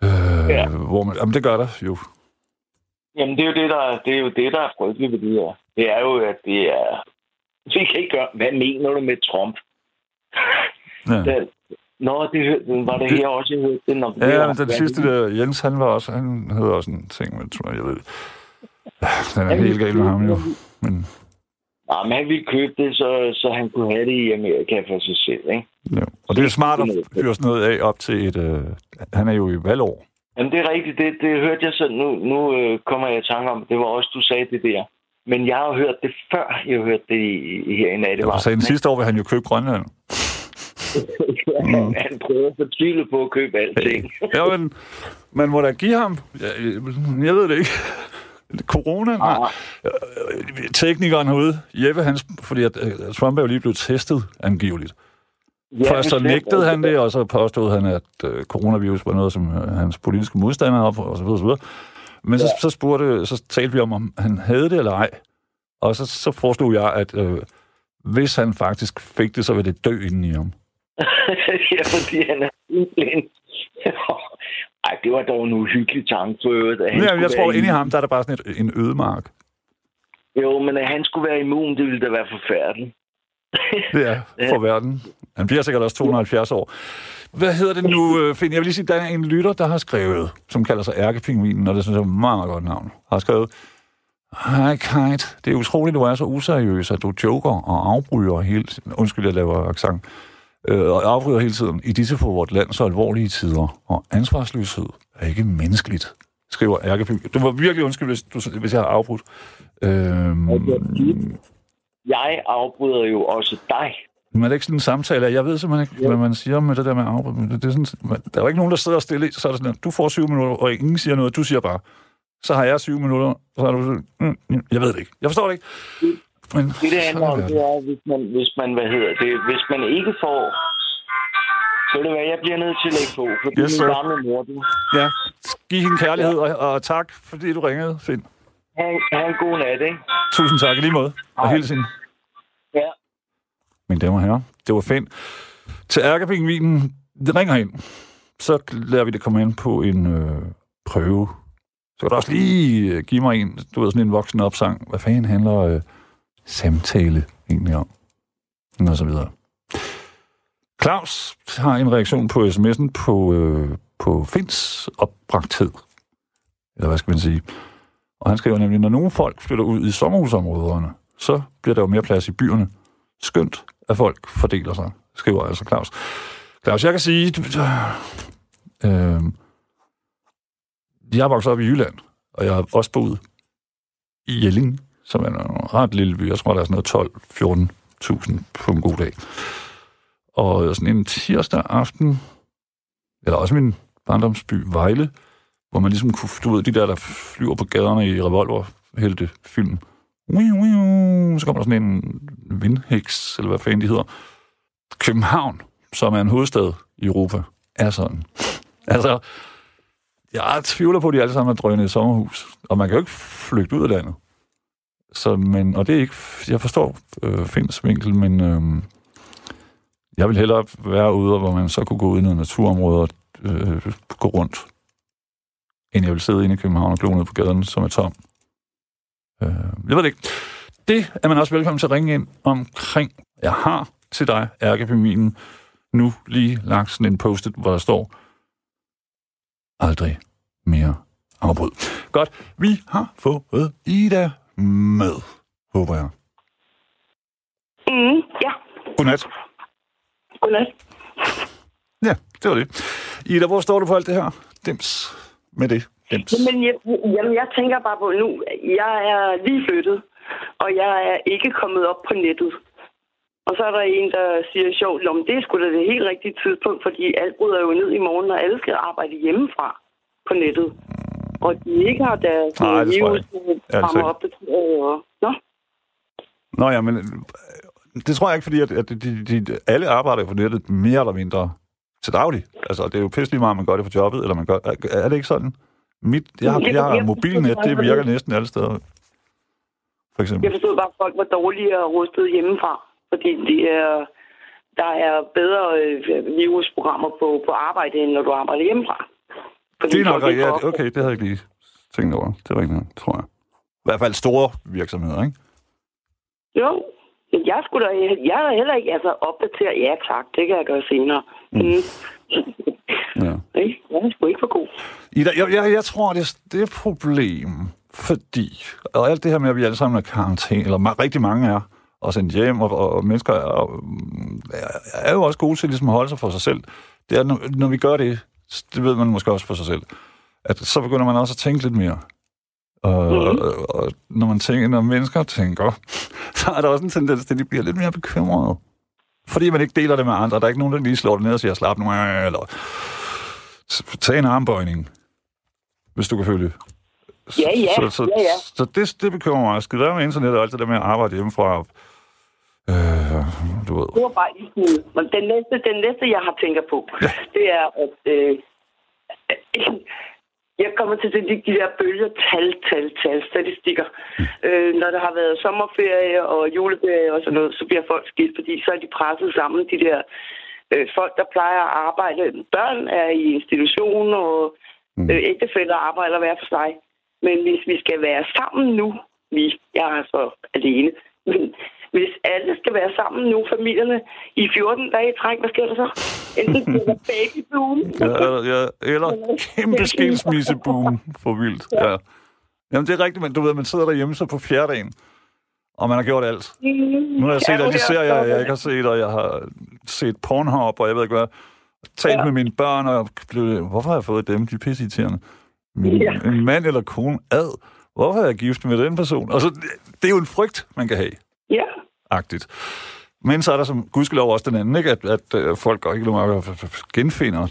øh, ja. hvor man... Jamen, det gør der jo. Jamen, det er jo det, der, det er, jo det, der er frygteligt ved det her. Det er jo, at det er... Vi kan ikke gøre... Hvad mener du med Trump? Ja. Den, Nå, det, var det, det her også, jeg hørte det. Når ja, men den sidste der, Jens, han var også, han havde også en ting med, tror jeg, jeg ved. Den er helt galt med ham jo. Men... Nej, men han ville købe det, så, så han kunne have det i Amerika for sig selv, ikke? Ja. Og det er smart at fyre sådan noget af op til et... Øh, han er jo i valgår. Jamen, det er rigtigt. Det, det hørte jeg så. Nu, nu øh, kommer jeg i tanke om, det var også, du sagde det der. Men jeg har hørt det før, jeg har hørt det i, i, her i nattevaren. Ja, så den sidste år vil han jo købe Grønland. Mm. han prøver at tvivle på at købe alting. ja, men man må da give ham... Jeg, jeg ved det ikke. Corona? Nej. Ah. Teknikeren herude, Jeppe, hans, fordi at, uh, Trump er jo lige blevet testet angiveligt. Ja, Først så nægtede han det, og så påstod han, at uh, coronavirus var noget, som uh, hans politiske modstandere op, og så videre, så videre. Men ja. så, så, spurgte, så talte vi om, om han havde det eller ej. Og så, så foreslog jeg, at uh, hvis han faktisk fik det, så ville det dø inden i ham. ja, fordi han er blind. Ej, det var dog en uhyggelig tanke for øvrigt. At han ja, jeg tror, inde i ham, der er der bare sådan et, en ødemark. Jo, men at han skulle være immun, det ville da være forfærdeligt. det er for verden. Han bliver sikkert også 270 år. Hvad hedder det nu, øh, Finn? Jeg vil lige sige, der er en lytter, der har skrevet, som kalder sig Ærkepingvinen, og det synes jeg er et meget, meget godt navn. Har skrevet, Hej Kite, det er utroligt, du er så useriøs, at du joker og afbryder helt... Undskyld, jeg laver accent øh, og afbryder hele tiden. I disse for vort land så alvorlige tider, og ansvarsløshed er ikke menneskeligt, skriver Ærkeby. Du var virkelig undskyld, hvis, du, hvis jeg har afbrudt. Øhm, jeg afbryder jo også dig. Men er det ikke sådan en samtale? Jeg ved simpelthen ikke, ja. hvad man siger med det der med afbryde. Det er sådan, der er jo ikke nogen, der sidder stille, så er det sådan, at du får syv minutter, og ingen siger noget, du siger bare, så har jeg syv minutter, så har du... Mm, mm, jeg ved det ikke. Jeg forstår det ikke. Men, det, det handler om, det er, hvis man, hvis man, hvad hedder det, hvis man ikke får... Så det hvad, jeg bliver nødt til at lægge på, for det yes, er min gamle mor. Du. Ja, giv hende kærlighed, ja. og, og tak, fordi du ringede, Finn. Ha, ha en god nat, ikke? Tusind tak i lige måde, og hilsen. Ja. Mine damer og herrer, det var Finn. Til ærkepingvinen, det ringer ind. Så lader vi det komme ind på en øh, prøve. Så kan du også lige øh, give mig en, du ved, sådan en voksen opsang. Hvad fanden handler... Øh, samtale egentlig om. Og så videre. Claus har en reaktion på sms'en på, øh, på Fins opbragthed. Eller hvad skal man sige? Og han skriver nemlig, når nogle folk flytter ud i sommerhusområderne, så bliver der jo mere plads i byerne. Skønt, at folk fordeler sig, skriver altså Claus. Claus, jeg kan sige, øh, jeg har vokset op i Jylland, og jeg har også boet i Jelling som er en ret lille by. Jeg tror, der er sådan noget 12-14.000 på en god dag. Og sådan en tirsdag aften, eller også min barndomsby Vejle, hvor man ligesom kunne, du ved, de der, der flyver på gaderne i revolverhelte film. Så kommer der sådan en vindhæks, eller hvad fanden de hedder. København, som er en hovedstad i Europa, er sådan. Altså, jeg tvivler på, at de alle sammen er drønet i sommerhus. Og man kan jo ikke flygte ud af landet. Så, men, og det er ikke, jeg forstår øh, Finns vinkel, men øh, jeg vil hellere være ude, hvor man så kunne gå ud i noget naturområde og øh, gå rundt, end jeg vil sidde inde i København og glo ned på gaden, som er tom. Øh, jeg ved det ikke. det er man også velkommen til at ringe ind omkring. Jeg har til dig, ærkepiminen, nu lige lagt sådan en post hvor der står, aldrig mere afbrud. Godt, vi har fået Ida med, håber jeg. Mm, ja. Godnat. Godnat. Ja, det var det. Ida, hvor står du på alt det her? Dims med det. Dims. Jamen, jeg, jamen, jeg tænker bare på nu, jeg er lige flyttet, og jeg er ikke kommet op på nettet. Og så er der en, der siger sjovt, om det skulle da det helt rigtige tidspunkt, fordi alt bryder jo ned i morgen, og alle skal arbejde hjemmefra på nettet. Og de ikke har deres Nej, det tror jeg ikke. Ærligt fremme talt. op. Og... Nå, Nå ja, men øh, det tror jeg ikke, fordi at, at de, de, de, alle arbejder på nettet mere eller mindre til daglig. Altså, det er jo pisselig meget, man gør det for jobbet, eller man gør... Er, er det ikke sådan? Mit, jeg har, jeg har mobilnet, det virker næsten alle steder. For eksempel. jeg forstod bare, at folk var dårligere rustet hjemmefra, fordi de er, der er bedre øh, virusprogrammer på, på arbejde, end når du arbejder hjemmefra. Fordi Det er nok rigtigt. Ja, okay, det havde jeg ikke lige tænkt over. Det er rigtigt, tror jeg. I hvert fald store virksomheder, ikke? Jo, men jeg skulle da, jeg er heller ikke altså, opdateret. Ja, tak, det kan jeg gøre senere. Mm. Ja. Ikke? Jeg er sgu ikke for god. Ida, jeg, jeg, jeg tror, det, er- det er et problem, fordi, og alt det her med, at vi alle sammen er karantæne, eller rigtig mange er, og sendt hjem, og, og mennesker er, er, er jo også gode til ligesom at holde sig for sig selv. Det er, når, når vi gør det, det ved man måske også for sig selv, at så begynder man også at tænke lidt mere. Og, Mhm. og, og når man tænker, når mennesker tænker, så er der også en tendens til, at de bliver lidt mere bekymrede. Fordi man ikke deler det med andre. Der er ikke nogen, der lige slår det ned og siger, slap nu eller tag en armbøjning, hvis du kan følge. Ja, ja, Så, så, ja, ja. så det, det bekymrer mig. Skal være med internet og alt det der med at arbejde hjemmefra. Øh, du ved. Det var bare smule. Men den næste, den næste, jeg har tænker på, ja. det er, at øh, jeg kommer til de, de der bølger, tal, tal, tal, statistikker. Mm. Øh, når der har været sommerferie og juleferie og sådan noget, så bliver folk skilt, fordi så er de presset sammen, de der øh, folk, der plejer at arbejde. Børn er i institution, og Mm. øh, ægtefælder arbejder hver for sig. Men hvis vi skal være sammen nu, vi, jeg er så alene, men hvis alle skal være sammen nu, familierne, i 14 dage i træk, hvad sker der så? Enten bliver babyboom, Ja, eller, ja, eller kæmpe skilsmisseboom for vildt. Ja. Jamen, det er rigtigt, men du ved, man sidder derhjemme så på fjerdedagen, og man har gjort alt. Nu har jeg set alle de serier, jeg ikke har set, og jeg har set Pornhub, og jeg ved ikke hvad. Talt Ja. med mine børn, og jeg blev, hvorfor har jeg fået dem? De er pisseirriterende. Min, Ja. En mand eller kone, ad. Hvorfor er jeg gift med den person? Altså, det, det er jo en frygt, man kan have. Ja, agtigt. Men så er der som gudskelov også den anden, ikke? at, at øh, folk går ikke nok genfinder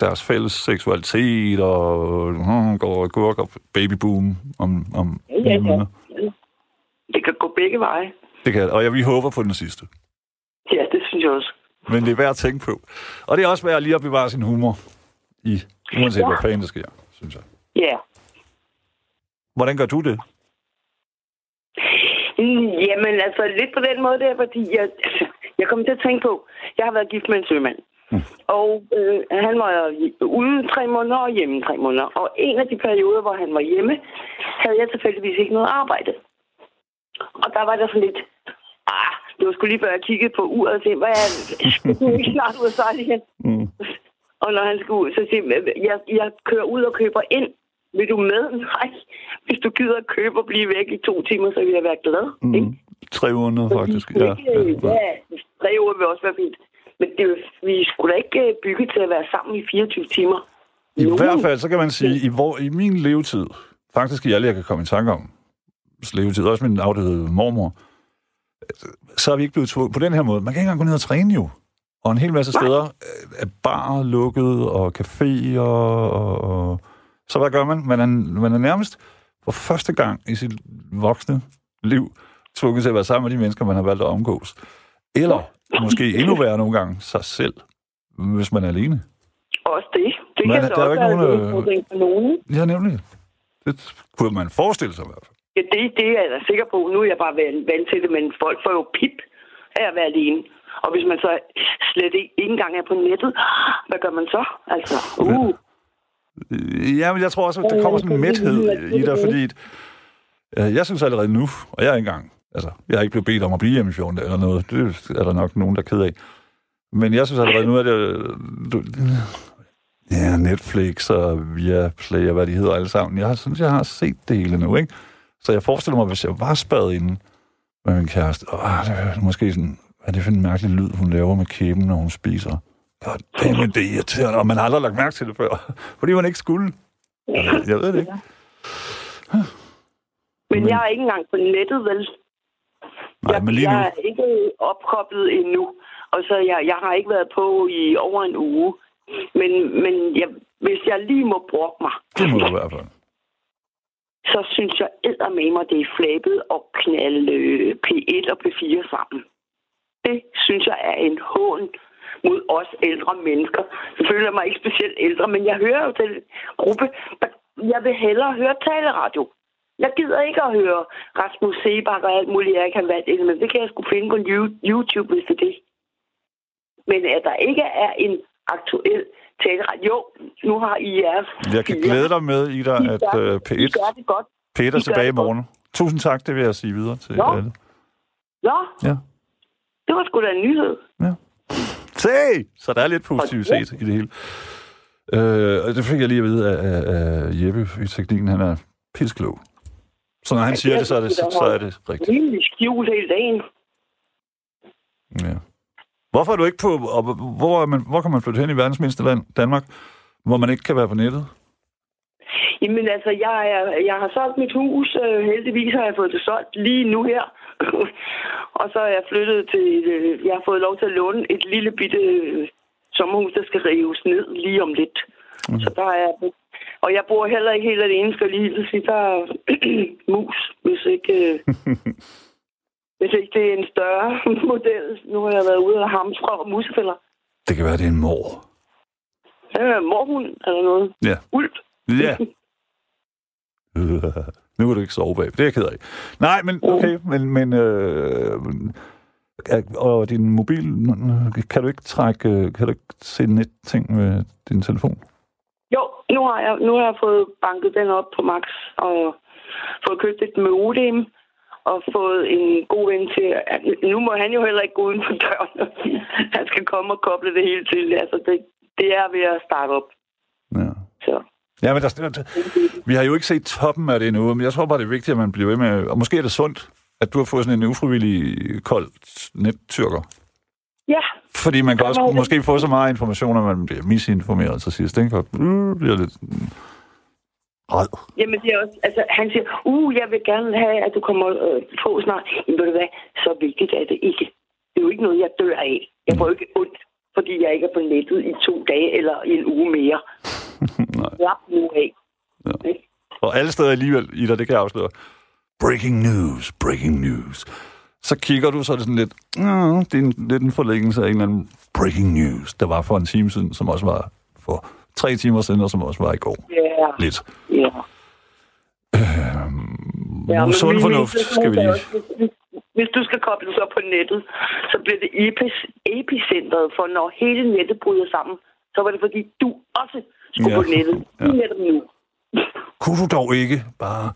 deres fælles seksualitet og hmm, går og går og babyboom om, om ja, ja. julene. Det kan gå begge veje. Det kan, og jeg, vi håber på den sidste. Ja, det synes jeg også. Men det er værd at tænke på. Og det er også værd lige at bevare sin humor i, uanset Ja. hvad fanden der sker, synes jeg. Ja. Hvordan gør du det? Jamen, altså lidt på den måde der, fordi jeg, jeg kom til at tænke på, jeg har været gift med en sømand. Mm. Og øh, han var ude tre måneder og hjemme tre måneder. Og en af de perioder, hvor han var hjemme, havde jeg tilfældigvis ikke noget arbejde. Og der var der sådan lidt, ah, det var sgu lige før jeg kiggede på uret og tænkte, hvad er det? Ikke snart ud og sejle igen? Mm. Og når han skulle ud, så siger jeg, jeg kører ud og køber ind. Vil du med? Nej. Hvis du gider at købe og blive væk i to timer, så vil jeg være glad. Mm. Ikke? Tre måneder, faktisk. Ja, Ja, ja, ja. ja, tre uger vil også være fint. Men det, er vi skulle da ikke øh, bygge til at være sammen i 24 timer. I Nogen- hvert fald, så kan man sige, i, hvor, i min levetid, faktisk i alle, jeg kan komme i tanke om, levetid, også min afdøde mormor, så er vi ikke blevet tvunget på den her måde. Man kan ikke engang gå ned og træne jo. Og en hel masse steder øh, er bar lukket, og caféer, og, og... Så hvad gør man? Man er, man er nærmest for første gang i sit voksne liv tvunget til at være sammen med de mennesker, man har valgt at omgås. Eller måske endnu værre nogle gange sig selv, hvis man er alene. Også det. Det Men kan der så er jo også være nogen, en øh, udfordring for nogen. Ja, nemlig. Det kunne man forestille sig i hvert fald. Ja, det, det er jeg da sikker på. Nu er jeg bare vant til det, men folk får jo pip af at være alene. Og hvis man så slet ikke, ikke engang er på nettet, hvad gør man så? Altså, uh. Ja, men jeg tror også, at der kommer sådan en mæthed i dig, fordi øh, jeg synes allerede nu, og jeg er ikke engang Altså, jeg er ikke blevet bedt om at blive hjemme i 14 dage eller noget. Det er der nok nogen, der er ked af. Men jeg synes allerede nu, at det... Du, ja, Netflix og Viaplay og hvad de hedder alle sammen. Jeg synes, jeg har set det hele nu, ikke? Så jeg forestiller mig, hvis jeg var spadet inde med min kæreste, åh, det er måske sådan, hvad er det for en mærkelig lyd, hun laver med kæben, når hun spiser? God damn det er irriterende, og man har aldrig lagt mærke til det før, fordi man ikke skulle. Jeg, ved det ikke. Men jeg er ikke engang på nettet, vel? Nej, jeg, men lige nu, jeg er ikke opkoblet endnu. Og så jeg, jeg har ikke været på i over en uge. Men, men jeg, hvis jeg lige må brokke mig, det må du i hvert fald. så synes jeg eddermame, det er flabet og knalde øh, P1 og P4 sammen. Det synes jeg er en hån mod os ældre mennesker. Jeg føler mig ikke specielt ældre, men jeg hører jo til den gruppe, der jeg vil hellere høre taleradio. Jeg gider ikke at høre Rasmus Sebak og alt muligt, jeg ikke har valgt men det kan jeg sgu finde på YouTube, hvis det er det. Men at der ikke er en aktuel taleradio. Jo, nu har I jeres Jeg kan glæde dig med, Ida, I at gør- uh, I P1, gør det godt. Peter tilbage i det godt. morgen. Tusind tak, det vil jeg sige videre til Nå. alle. Nå, Ja. det var sgu da en nyhed. Se! Så der er lidt positivitet i det hele. Øh, og det fik jeg lige at vide af, af, af Jeppe i teknikken. Han er pisklog. Så når han Ja, siger det så er det, så er det rigtigt. Rimelig skjult hele dagen. Ja. Hvorfor er du ikke på... Og hvor, er man, hvor kan man flytte hen i verdens mindste land, Danmark, hvor man ikke kan være på nettet? Jamen altså, jeg, er, jeg har solgt mit hus. Øh, heldigvis har jeg fået det solgt lige nu her. og så er jeg flyttet til... Øh, jeg har fået lov til at låne et lille bitte øh, sommerhus, der skal rives ned lige om lidt. Mm. Så der er... Og jeg bor heller ikke helt alene, skal lige sige. Der er mus, hvis ikke... Øh, hvis ikke det er en større model. Nu har jeg været ude og hamstre og musefælder. Det kan være, det er en mor. Øh, morhund eller noget. Ja. Ulv. Ja. Nu kan du ikke sove bag. Det er jeg ked af. Nej, men okay. Men, men øh, og din mobil, kan du ikke trække, kan du ikke se netting med din telefon? Jo, nu har jeg, nu har jeg fået banket den op på max og fået købt et modem og fået en god ven til... at- Nu må han jo heller ikke gå uden for døren. Han skal komme og koble det hele til. Altså, det, det er ved at starte op. Ja. Så. Ja, men der, der, vi har jo ikke set toppen af det endnu, men jeg tror bare, det er vigtigt, at man bliver ved med... Og måske er det sundt, at du har fået sådan en ufrivillig kold nettyrker. Ja, Fordi man kan også men- måske få så meget information, at man bliver misinformeret til sidst. Ikke? Og uh, bliver lidt mm, ræd. jamen det er også... Altså, han siger, uh, jeg vil gerne have, at du kommer øh, på snart. Jamen ved du hvad, så vigtigt er det ikke. Det er jo ikke noget, jeg dør af. Jeg får ikke ondt, fordi jeg ikke er på nettet i to dage eller i en uge mere. Slap nu af. Ja. Og alle steder alligevel, Ida, det kan jeg afsløre. Breaking news, breaking news. Så kigger du, så er det sådan lidt, uh, det er en, lidt en forlængelse af en eller anden breaking news, der var for en time siden, som også var for tre timer siden, og som også var i går. Ja, Lidt. ja. Ja, men sund min- fornuft skal vi lige... Hvis- du skal kobles op på nettet, så bliver det epicentret for, når hele nettet bryder sammen. Så var det, fordi du også skulle Ja. på nettet. Ja. Lige netop nu. Kunne du dog ikke bare...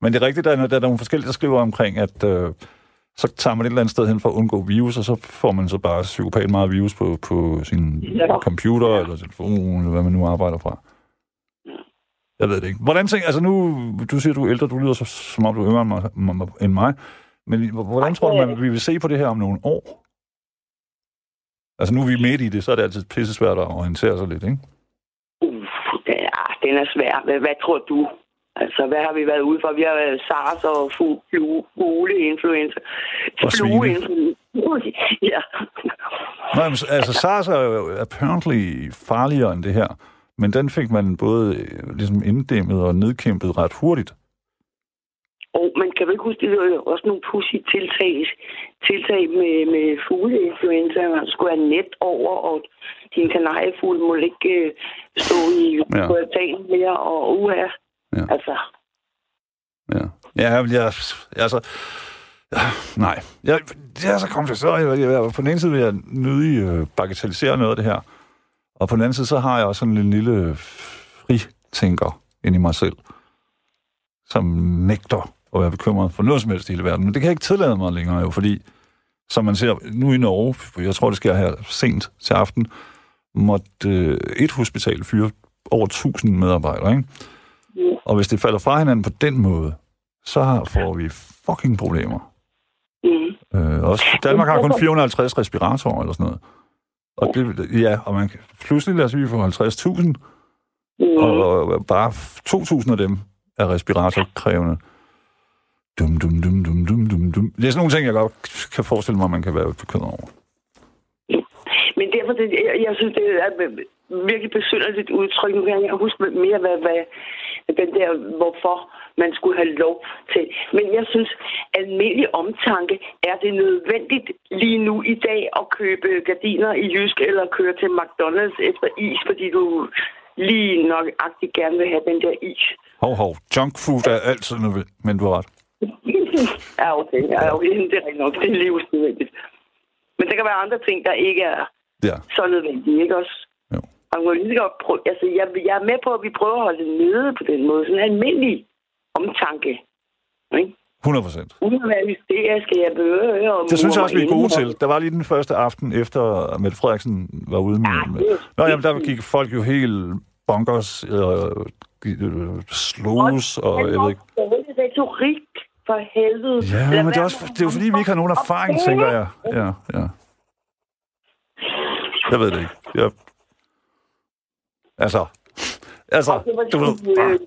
Men det er rigtigt, der er, der er nogle forskellige, der skriver omkring, at øh, så tager man et eller andet sted hen for at undgå virus, og så får man så bare psykopat meget virus på, på sin Ja. computer eller telefon, eller hvad man nu arbejder fra. Jeg ved det ikke. Hvordan tænker altså nu, du siger, du er ældre, du lyder så, som om du er yngre end mig. Men hvordan tror du, man, vi vil se på det her om nogle år? Altså nu er vi midt i det, så er det altid pisse svært at orientere sig lidt, ikke? Den er svær. Hvad, hvad tror du? Altså, hvad har vi været ude for? Vi har været SARS og fu- flu- fugleinfluenza. Og svine. Ja. Nej, men, altså SARS er jo apparently farligere end det her, men den fik man både øh, ligesom inddæmmet og nedkæmpet ret hurtigt. Man kan vel ikke huske, det var jo også nogle pussy tiltag, tiltag med, med fugleinfluenza. Man skulle have net over, og din kanariefugl må ikke øh, stå i Ja. mere, og uha. Ja. Ja. Altså, Ja, ja jeg, jeg, altså... Ja, nej, jeg, det er så kompliceret. Jeg, jeg, jeg, på den ene side vil jeg nødig øh, bagatellisere noget af det her, og på den anden side, så har jeg også sådan en lille fritænker ind i mig selv, som nægter at være bekymret for noget som helst i hele verden. Men det kan jeg ikke tillade mig længere jo, fordi som man ser nu i Norge, jeg tror, det sker her sent til aften, måtte øh, et hospital fyre over 1000 medarbejdere, ikke? Og hvis det falder fra hinanden på den måde, så får vi fucking problemer. Mm. Øh, også Danmark har kun 450 respiratorer eller sådan noget. Og det, ja, og man kan, pludselig lad os vi få 50.000, Mm. og, og bare 2.000 af dem er respiratorkrævende. Dum, dum, dum, dum, dum, dum, dum. Det er sådan nogle ting, jeg godt kan forestille mig, man kan være bekymret over. Men derfor, det, jeg, jeg synes, det er virkelig besynderligt udtryk. Nu kan jeg huske mere, hvad, hvad den der, hvorfor man skulle have lov til. Men jeg synes, almindelig omtanke, er det nødvendigt lige nu i dag at købe gardiner i Jysk eller køre til McDonald's efter is, fordi du lige nok agtigt gerne vil have den der is. Hov, hov. Junk food er altid nødvendigt, men du har ret. Ja, okay. Ja, okay. Det er rigtigt nok. Det er livsnødvendigt. Men der kan være andre ting, der ikke er Ja. så nødvendige, ikke også? Jo. Og man lige godt prøve, altså, jeg, jeg er med på, at vi prøver at holde det nede på den måde. Sådan en almindelig omtanke. Ikke? 100 procent. Uden at være hysterisk, jeg behøver og Det synes jeg også, vi er gode til. Der var lige den første aften, efter Mette Frederiksen var ude med... Ja, det- Nå, jamen, der gik folk jo helt bonkers, øh, øh, slogs, og jeg ved ikke... Det er retorik for helvede. Ja, Lad men det er, også, det er jo fordi, vi ikke har nogen erfaring, tænker jeg. Ja, ja. Jeg ved det ikke. Jeg... Altså, altså, Det var du ved... øh,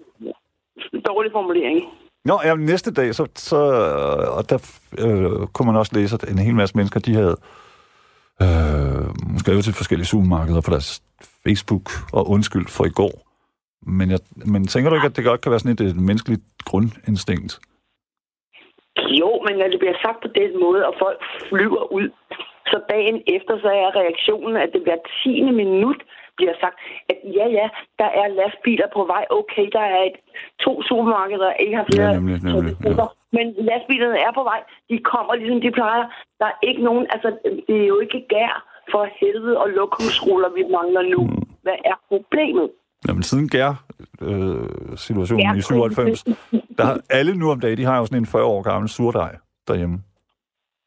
dårlig formulering. Nå, ja, næste dag, så, så og der øh, kunne man også læse, at en hel masse mennesker, de havde øh, skrevet til forskellige supermarkeder på deres Facebook og undskyld for i går. Men, jeg, men tænker du ikke, at det godt kan være sådan et, et menneskeligt grundinstinkt? Jo, men når det bliver sagt på den måde, og folk flyver ud, så dagen efter, så er reaktionen, at det hver tiende minut bliver sagt, at ja, ja, der er lastbiler på vej. Okay, der er et, to supermarkeder, der ikke har flere Ja, nemlig, nemlig, produkter. Men lastbilerne er på vej. De kommer ligesom de plejer. Der er ikke nogen, altså det er jo ikke gær for helvede og lokumsruller, vi mangler nu. Mm. Hvad er problemet? Jamen, siden Gær-situationen Ja, i 97, der har alle nu om dagen, de har jo sådan en 40 år gammel surdej derhjemme.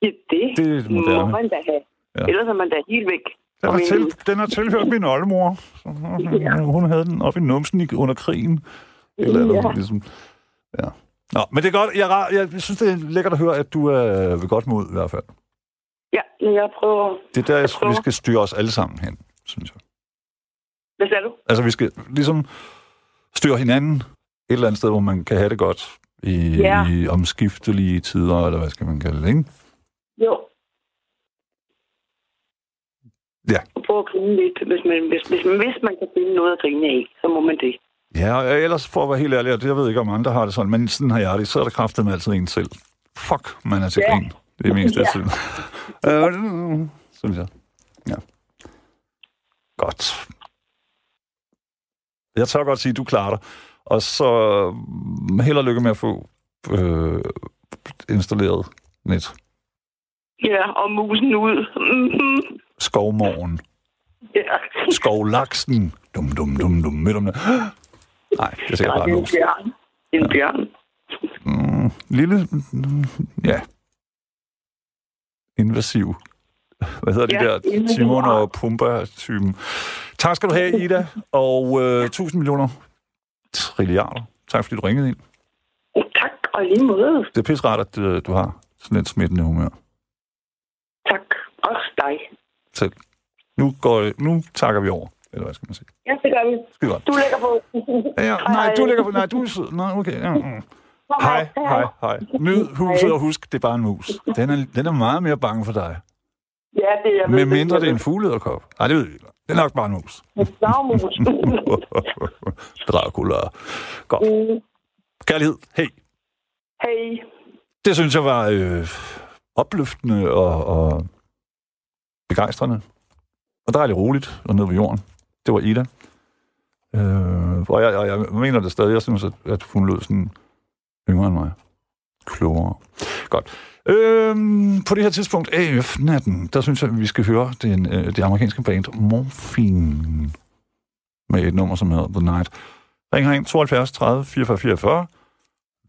Ja, det, Det er moderne. må man da have. Ja. Ellers er man da helt væk. Den har, til, den har tilhørt min oldemor. Så, hun havde den op i numsen under krigen. Eller, eller Ja. ligesom. Ja. Nå, men det er godt. Jeg, jeg synes, det er lækkert at høre, at du er ved godt mod i hvert fald. Ja, men jeg prøver... Det er der, jeg, prøver. vi skal styre os alle sammen hen, synes jeg. Hvad sagde du? Altså, vi skal ligesom styre hinanden et eller andet sted, hvor man kan have det godt i, Ja. i omskiftelige tider, eller hvad skal man kalde det, ikke? Jo. Ja. Prøv at grine lidt. Hvis man, hvis, hvis, man, hvis man kan finde noget at grine af, så må man det. Ja, og ellers for at være helt ærlig, og det jeg ved ikke, om andre har det sådan, men sådan har jeg det, så er det kraftet med altid en selv. Fuck, man er til Ja. grin. Det er mest af Ja. tiden. Øh, synes jeg. Ja. Godt. Jeg tør godt sige, at du klarer dig. Og så mm, held og lykke med at få øh, installeret net. Ja, og musen ud. Mm-hmm. Skovmorgen. Ja. Skovlaksen. Dum, dum, dum, dum, midt om det. Nej, det er sikkert bare en mus. bjørn. En bjørn. Mm, lille, mm, ja. Invasiv. Hvad hedder de Ja, der? invasiv Timon og. Pumba-typen. Tak skal du have, Ida. Og øh, 1000 millioner trilliarder. Tak fordi du ringede ind. Tak, og lige måde. Det er pisse rart, at øh, du har sådan et smittende humør. Tak. Også dig. Selv. Nu, går, nu takker vi over. Eller hvad skal man sige? Ja, det gør vi. Skide godt. Du lægger på. Ja, ja, nej, du ligger på... Nej, du er sød. Nej, okay. Ja, mm. Hej, hej, hej. Nyd huset og husk, det er bare en mus. Den er, den er meget mere bange for dig. Ja, det er jeg ved. Med mindre det er en fuglederkop. Nej, det ved vi ikke. Det er nok bare en mus. en flagmus. Dracula. Godt. Kærlighed. Hey. Hej. Det synes jeg var øh, opløftende og, og begejstrende. Og dejligt roligt og ned ved jorden. Det var Ida. Øh, og, jeg, og jeg mener det stadig. Jeg synes, at, at hun lød sådan yngre end mig. Klogere. Godt. Øhm, på det her tidspunkt, AF-natten, der synes jeg, at vi skal høre den, øh, det amerikanske band Morphine med et nummer, som hedder The Night. Ring herind 72 30 44 44.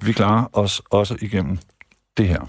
Vi klarer os også igennem det her.